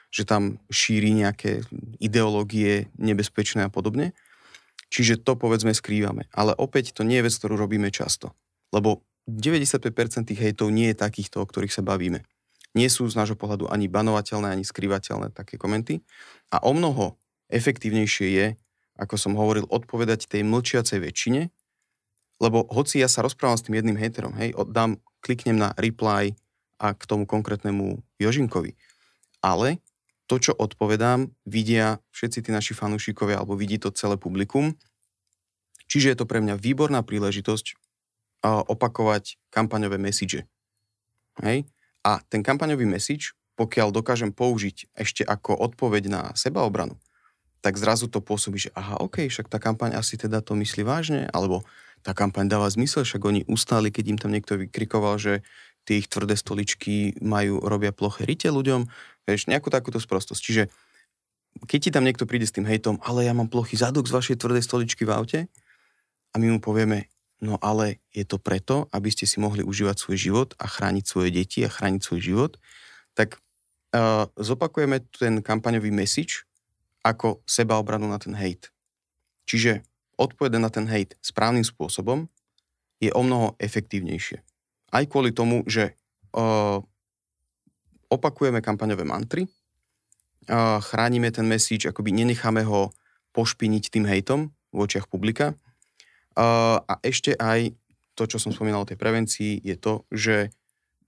že tam šíri nejaké ideológie nebezpečné a podobne. Čiže to povedzme skrývame. Ale opäť to nie je vec, ktorú robíme často. Lebo 95% tých hejtov nie je takýchto, o ktorých sa bavíme. Nie sú z nášho pohľadu ani banovateľné, ani skrývateľné také komenty. A o mnoho efektívnejšie je, ako som hovoril, odpovedať tej mlčiacej väčšine, lebo hoci ja sa rozprávam s tým jedným haterom, hej, dám, kliknem na reply a k tomu konkrétnemu Jožinkovi. Ale to, čo odpovedám, vidia všetci tí naši fanúšikovia alebo vidí to celé publikum. Čiže je to pre mňa výborná príležitosť opakovať kampaňové message. Hej? A ten kampaňový message, pokiaľ dokážem použiť ešte ako odpoveď na sebaobranu, tak zrazu to pôsobí, že aha, ok, však tá kampaň asi teda to myslí vážne, alebo tá kampaň dáva zmysel, však oni ustáli, keď im tam niekto vykrikoval, že tie ich tvrdé stoličky majú, robia ploché rite ľuďom, Vieš, nejakú takúto sprostosť. Čiže keď ti tam niekto príde s tým hejtom, ale ja mám plochý zadok z vašej tvrdej stoličky v aute a my mu povieme, no ale je to preto, aby ste si mohli užívať svoj život a chrániť svoje deti a chrániť svoj život, tak uh, zopakujeme ten kampaňový message ako sebaobranu na ten hejt. Čiže odpovede na ten hejt správnym spôsobom je o mnoho efektívnejšie. Aj kvôli tomu, že uh, opakujeme kampaňové mantry, chránime ten message, akoby nenecháme ho pošpiniť tým hejtom v očiach publika. A ešte aj to, čo som spomínal o tej prevencii, je to, že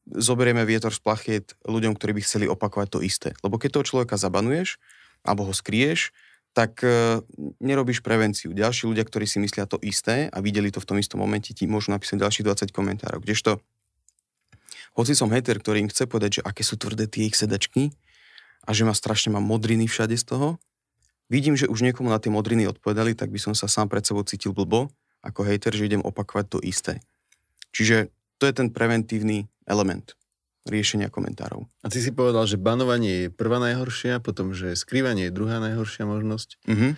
zoberieme vietor z plachiet ľuďom, ktorí by chceli opakovať to isté. Lebo keď toho človeka zabanuješ, alebo ho skrieš, tak e, nerobíš prevenciu. Ďalší ľudia, ktorí si myslia to isté a videli to v tom istom momente, ti môžu napísať ďalších 20 komentárov. Kdežto hoci som hater, ktorý im chce povedať, že aké sú tvrdé tie ich sedačky a že ma strašne mám modriny všade z toho, vidím, že už niekomu na tie modriny odpovedali, tak by som sa sám pred sebou cítil blbo, ako hejter, že idem opakovať to isté. Čiže to je ten preventívny element riešenia komentárov. A ty si povedal, že banovanie je prvá najhoršia, potom, že skrývanie je druhá najhoršia možnosť. Uh-huh.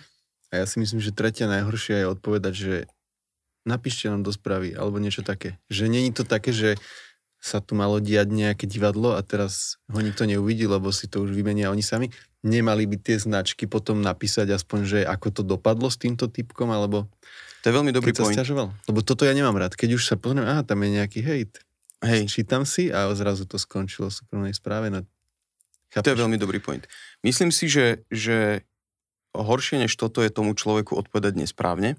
A ja si myslím, že tretia najhoršia je odpovedať, že napíšte nám do správy, alebo niečo také. Že není to také, že sa tu malo diať nejaké divadlo a teraz ho nikto neuvidí, lebo si to už vymenia oni sami. Nemali by tie značky potom napísať aspoň, že ako to dopadlo s týmto typkom, alebo... To je veľmi dobrý point. Stiažoval. Lebo toto ja nemám rád. Keď už sa pozriem, aha, tam je nejaký hejt. Hej. Čítam si a zrazu to skončilo v súkromnej správe. No, to je veľmi dobrý point. Myslím si, že, že horšie než toto je tomu človeku odpovedať nesprávne.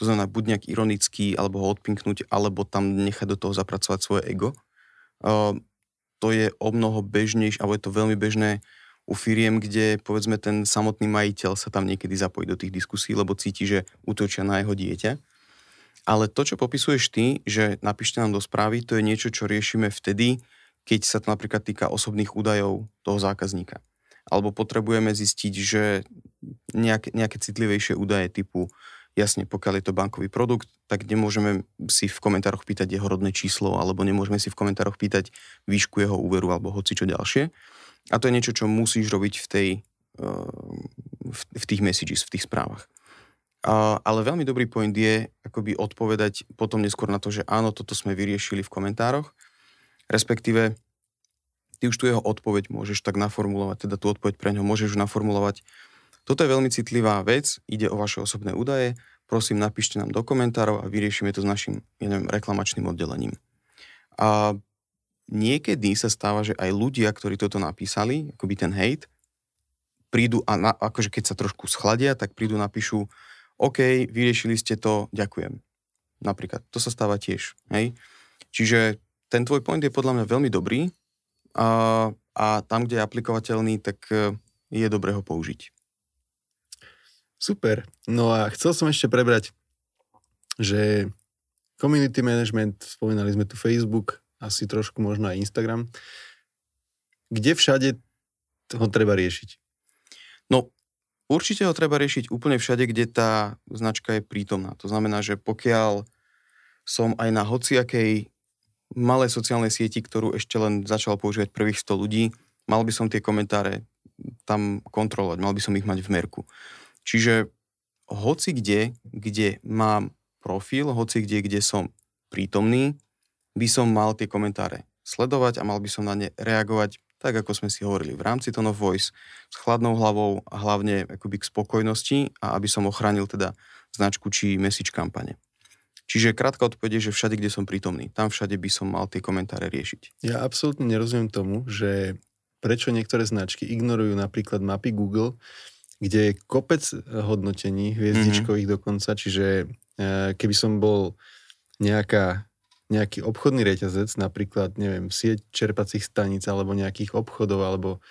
To znamená buď nejak ironický, alebo ho odpinknúť, alebo tam nechať do toho zapracovať svoje ego to je o mnoho bežnejšie, alebo je to veľmi bežné u firiem, kde povedzme ten samotný majiteľ sa tam niekedy zapojí do tých diskusí, lebo cíti, že útočia na jeho dieťa. Ale to, čo popisuješ ty, že napíšte nám do správy, to je niečo, čo riešime vtedy, keď sa to napríklad týka osobných údajov toho zákazníka. Alebo potrebujeme zistiť, že nejaké, nejaké citlivejšie údaje typu Jasne, pokiaľ je to bankový produkt, tak nemôžeme si v komentároch pýtať jeho rodné číslo, alebo nemôžeme si v komentároch pýtať výšku jeho úveru, alebo hoci čo ďalšie. A to je niečo, čo musíš robiť v, tej, eh, v tých messages, v tých správach. Ale veľmi dobrý point je akoby odpovedať potom neskôr na to, že áno, toto sme vyriešili v komentároch, respektíve ty už tu jeho odpoveď môžeš tak naformulovať, teda tú odpoveď pre ňo môžeš naformulovať toto je veľmi citlivá vec, ide o vaše osobné údaje, prosím napíšte nám do komentárov a vyriešime to s našim, ja neviem, reklamačným oddelením. A niekedy sa stáva, že aj ľudia, ktorí toto napísali, akoby ten hate, prídu a na, akože keď sa trošku schladia, tak prídu napíšu OK, vyriešili ste to, ďakujem. Napríklad, to sa stáva tiež. Hej? Čiže ten tvoj point je podľa mňa veľmi dobrý a, a tam, kde je aplikovateľný, tak e, je dobré ho použiť. Super. No a chcel som ešte prebrať, že community management, spomínali sme tu Facebook, asi trošku možno aj Instagram. Kde všade ho treba riešiť? No, určite ho treba riešiť úplne všade, kde tá značka je prítomná. To znamená, že pokiaľ som aj na hociakej malej sociálnej sieti, ktorú ešte len začal používať prvých 100 ľudí, mal by som tie komentáre tam kontrolovať, mal by som ich mať v merku. Čiže hoci kde, kde mám profil, hoci kde, kde som prítomný, by som mal tie komentáre sledovať a mal by som na ne reagovať tak, ako sme si hovorili, v rámci tone of voice, s chladnou hlavou a hlavne akoby k spokojnosti a aby som ochránil teda značku či message kampane. Čiže krátka odpoveď je, že všade, kde som prítomný, tam všade by som mal tie komentáre riešiť. Ja absolútne nerozumiem tomu, že prečo niektoré značky ignorujú napríklad mapy Google, kde je kopec hodnotení, hviezdičkových mm-hmm. dokonca, čiže e, keby som bol nejaká, nejaký obchodný reťazec, napríklad, neviem, sieť čerpacích staníc alebo nejakých obchodov alebo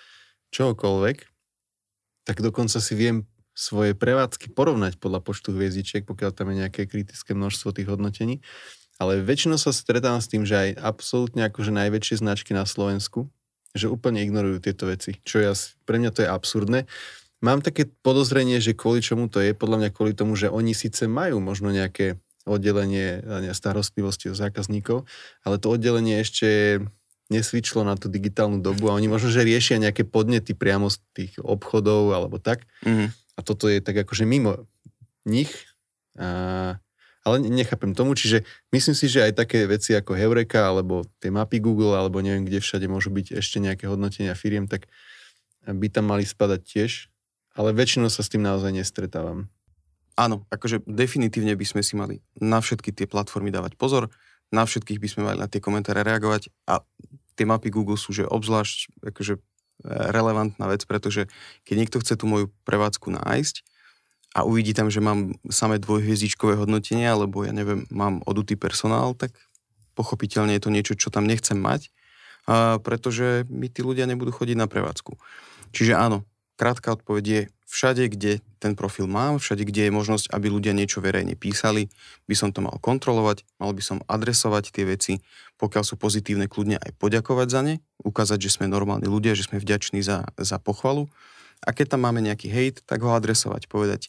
čohokoľvek, tak dokonca si viem svoje prevádzky porovnať podľa počtu hviezdičiek, pokiaľ tam je nejaké kritické množstvo tých hodnotení. Ale väčšinou sa stretávam s tým, že aj absolútne akože najväčšie značky na Slovensku, že úplne ignorujú tieto veci. Čo ja, pre mňa to je absurdné. Mám také podozrenie, že kvôli čomu to je, podľa mňa kvôli tomu, že oni síce majú možno nejaké oddelenie starostlivosti o zákazníkov, ale to oddelenie ešte nesvičlo na tú digitálnu dobu a oni možno, že riešia nejaké podnety priamo z tých obchodov alebo tak. Mm-hmm. A toto je tak akože mimo nich. A, ale nechápem tomu, čiže myslím si, že aj také veci ako Heureka alebo tie mapy Google alebo neviem, kde všade môžu byť ešte nejaké hodnotenia firiem, tak by tam mali spadať tiež ale väčšinou sa s tým naozaj nestretávam. Áno, akože definitívne by sme si mali na všetky tie platformy dávať pozor, na všetkých by sme mali na tie komentáre reagovať a tie mapy Google sú že obzvlášť akože e, relevantná vec, pretože keď niekto chce tú moju prevádzku nájsť a uvidí tam, že mám samé dvojhviezdičkové hodnotenie, alebo ja neviem, mám odutý personál, tak pochopiteľne je to niečo, čo tam nechcem mať, pretože mi tí ľudia nebudú chodiť na prevádzku. Čiže áno, Krátka odpoveď je, všade, kde ten profil mám, všade, kde je možnosť, aby ľudia niečo verejne písali, by som to mal kontrolovať, mal by som adresovať tie veci, pokiaľ sú pozitívne, kľudne aj poďakovať za ne, ukázať, že sme normálni ľudia, že sme vďační za, za pochvalu A keď tam máme nejaký hate, tak ho adresovať, povedať,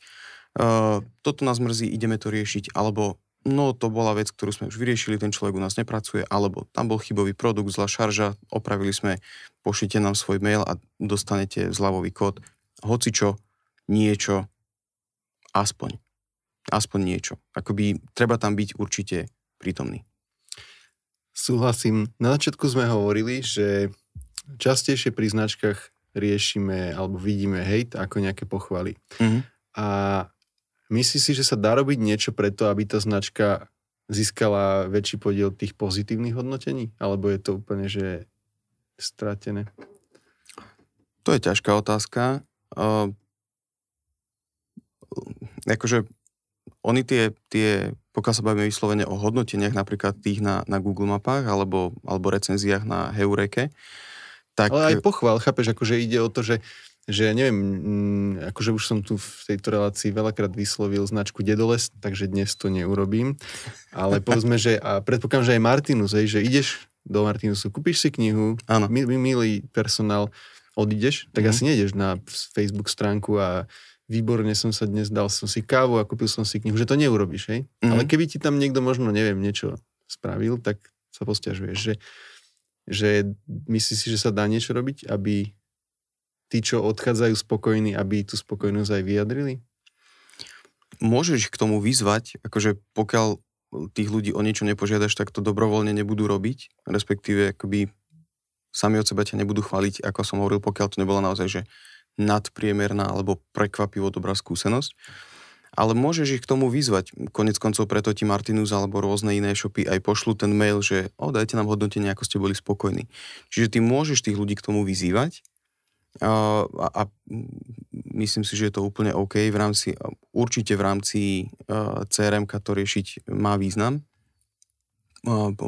uh, toto nás mrzí, ideme to riešiť, alebo no to bola vec, ktorú sme už vyriešili, ten človek u nás nepracuje, alebo tam bol chybový produkt, zlá šarža, opravili sme, pošlite nám svoj mail a dostanete zľavový kód. Hoci čo, niečo, aspoň. Aspoň niečo. Akoby treba tam byť určite prítomný. Súhlasím. Na začiatku sme hovorili, že častejšie pri značkách riešime alebo vidíme hate ako nejaké pochvaly. Mm-hmm. A myslíš si, že sa dá robiť niečo preto, aby tá značka získala väčší podiel tých pozitívnych hodnotení? Alebo je to úplne, že stratené? To je ťažká otázka. Akože oni tie, tie, pokiaľ sa bavíme vyslovene o hodnoteniach, napríklad tých na, na Google mapách alebo, alebo recenziách na Heureke, tak... Ale aj pochval, chápeš, akože ide o to, že že neviem, mm, akože už som tu v tejto relácii veľakrát vyslovil značku Dedoles, takže dnes to neurobím. Ale povedzme, že a predpokladám, že aj Martinus, hej, že ideš do Martinusu, kúpiš si knihu, Áno. milý personál, odídeš, tak mm-hmm. asi nejdeš na Facebook stránku a výborne som sa dnes dal som si kávu a kúpil som si knihu, že to neurobiš, hej? Mm-hmm. Ale keby ti tam niekto možno, neviem, niečo spravil, tak sa posťažuješ, že, že myslíš si, že sa dá niečo robiť, aby tí, čo odchádzajú spokojní, aby tú spokojnosť aj vyjadrili? Môžeš k tomu vyzvať, akože pokiaľ tých ľudí o niečo nepožiadaš, tak to dobrovoľne nebudú robiť, respektíve akoby sami od seba ťa nebudú chváliť, ako som hovoril, pokiaľ to nebola naozaj, že nadpriemerná alebo prekvapivo dobrá skúsenosť. Ale môžeš ich k tomu vyzvať. Konec koncov preto ti Martinus alebo rôzne iné shopy aj pošlu ten mail, že o, dajte nám hodnotenie, ako ste boli spokojní. Čiže ty môžeš tých ľudí k tomu vyzývať a, a myslím si, že je to úplne OK v rámci, určite v rámci CRM to riešiť má význam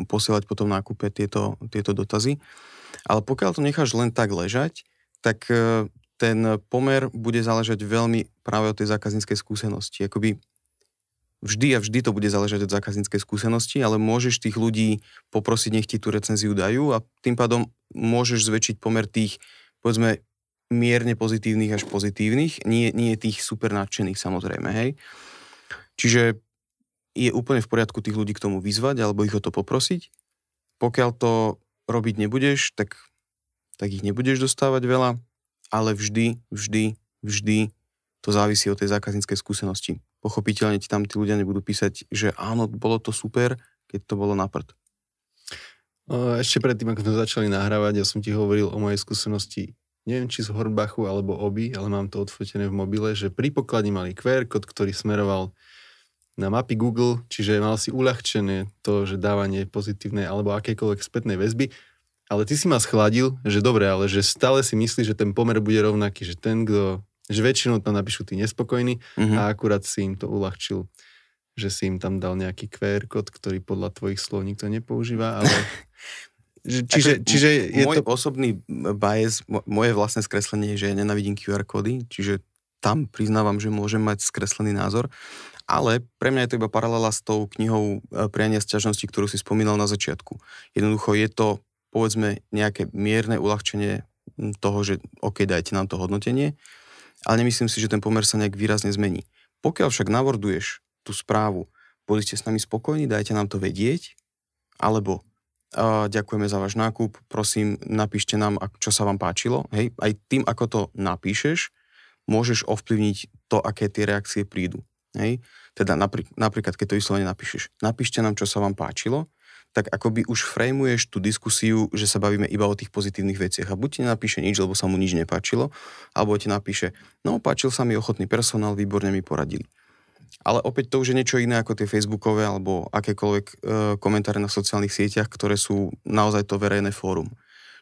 posielať potom nákupe tieto, tieto dotazy. Ale pokiaľ to necháš len tak ležať, tak e, ten pomer bude záležať veľmi práve od tej zákazníckej skúsenosti. Akoby vždy a vždy to bude záležať od zákazníckej skúsenosti, ale môžeš tých ľudí poprosiť, nech ti tú recenziu dajú a tým pádom môžeš zväčšiť pomer tých, povedzme, mierne pozitívnych až pozitívnych, nie, nie tých super nadšených samozrejme, hej. Čiže je úplne v poriadku tých ľudí k tomu vyzvať alebo ich o to poprosiť. Pokiaľ to robiť nebudeš, tak, tak ich nebudeš dostávať veľa ale vždy, vždy, vždy to závisí od tej zákazníckej skúsenosti. Pochopiteľne ti tam tí ľudia nebudú písať, že áno, bolo to super, keď to bolo na prd. Ešte predtým, ako sme začali nahrávať, ja som ti hovoril o mojej skúsenosti, neviem či z Hornbachu alebo obi, ale mám to odfotené v mobile, že pri pokladni mali QR kód, ktorý smeroval na mapy Google, čiže mal si uľahčené to, že dávanie pozitívnej alebo akékoľvek spätnej väzby ale ty si ma schladil, že dobre, ale že stále si myslíš, že ten pomer bude rovnaký, že ten, kto, že väčšinou tam napíšu tí nespokojní mm-hmm. a akurát si im to uľahčil, že si im tam dal nejaký QR kód, ktorý podľa tvojich slov nikto nepoužíva, ale... čiže, čiže je môj to... osobný bias, moje vlastné skreslenie je, že ja nenavidím QR kódy, čiže tam priznávam, že môžem mať skreslený názor, ale pre mňa je to iba paralela s tou knihou e, Priania sťažnosti, ktorú si spomínal na začiatku. Jednoducho je to povedzme nejaké mierne uľahčenie toho, že OK, dajte nám to hodnotenie, ale nemyslím si, že ten pomer sa nejak výrazne zmení. Pokiaľ však navorduješ tú správu, boli ste s nami spokojní, dajte nám to vedieť, alebo uh, ďakujeme za váš nákup, prosím, napíšte nám, čo sa vám páčilo. Hej, aj tým, ako to napíšeš, môžeš ovplyvniť to, aké tie reakcie prídu. Hej? Teda napríklad, keď to vyslovene napíšeš, napíšte nám, čo sa vám páčilo tak akoby už frejmuješ tú diskusiu, že sa bavíme iba o tých pozitívnych veciach. A buď ti napíše nič, lebo sa mu nič nepáčilo, alebo ti napíše, no páčil sa mi ochotný personál, výborne mi poradili. Ale opäť to už je niečo iné ako tie facebookové alebo akékoľvek e, komentáre na sociálnych sieťach, ktoré sú naozaj to verejné fórum.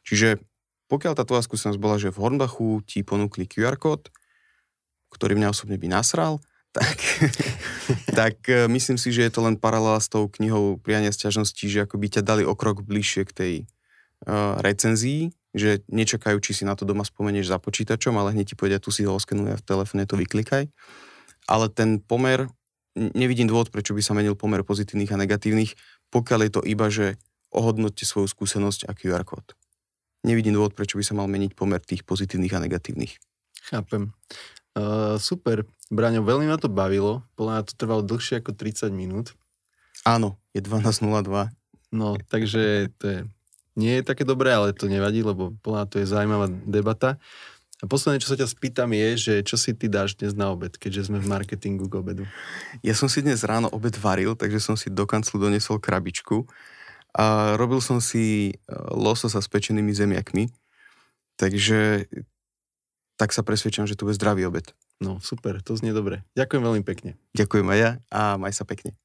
Čiže pokiaľ tá tvoja skúsenosť bola, že v Hornbachu ti ponúkli QR kód, ktorý mňa osobne by nasral, tak, tak e, myslím si, že je to len paralela s tou knihou Priania sťažností, že ako by ťa dali o krok bližšie k tej uh, recenzii, že nečakajú, či si na to doma spomenieš za počítačom, ale hneď ti povedia, tu si ho oskenuje a v telefóne to vyklikaj. Ale ten pomer, nevidím dôvod, prečo by sa menil pomer pozitívnych a negatívnych, pokiaľ je to iba, že ohodnoťte svoju skúsenosť a QR kód. Nevidím dôvod, prečo by sa mal meniť pomer tých pozitívnych a negatívnych. Chápem. Uh, super. Braňo, veľmi ma to bavilo. Podľa mňa to trvalo dlhšie ako 30 minút. Áno, je 12.02. No, takže to je, nie je také dobré, ale to nevadí, lebo podľa mňa to je zaujímavá debata. A posledné, čo sa ťa spýtam je, že čo si ty dáš dnes na obed, keďže sme v marketingu k obedu? Ja som si dnes ráno obed varil, takže som si do kanclu donesol krabičku a robil som si e, lososa s pečenými zemiakmi, takže tak sa presvedčam, že to bude zdravý obed. No super, to znie dobre. Ďakujem veľmi pekne. Ďakujem aj ja a maj sa pekne.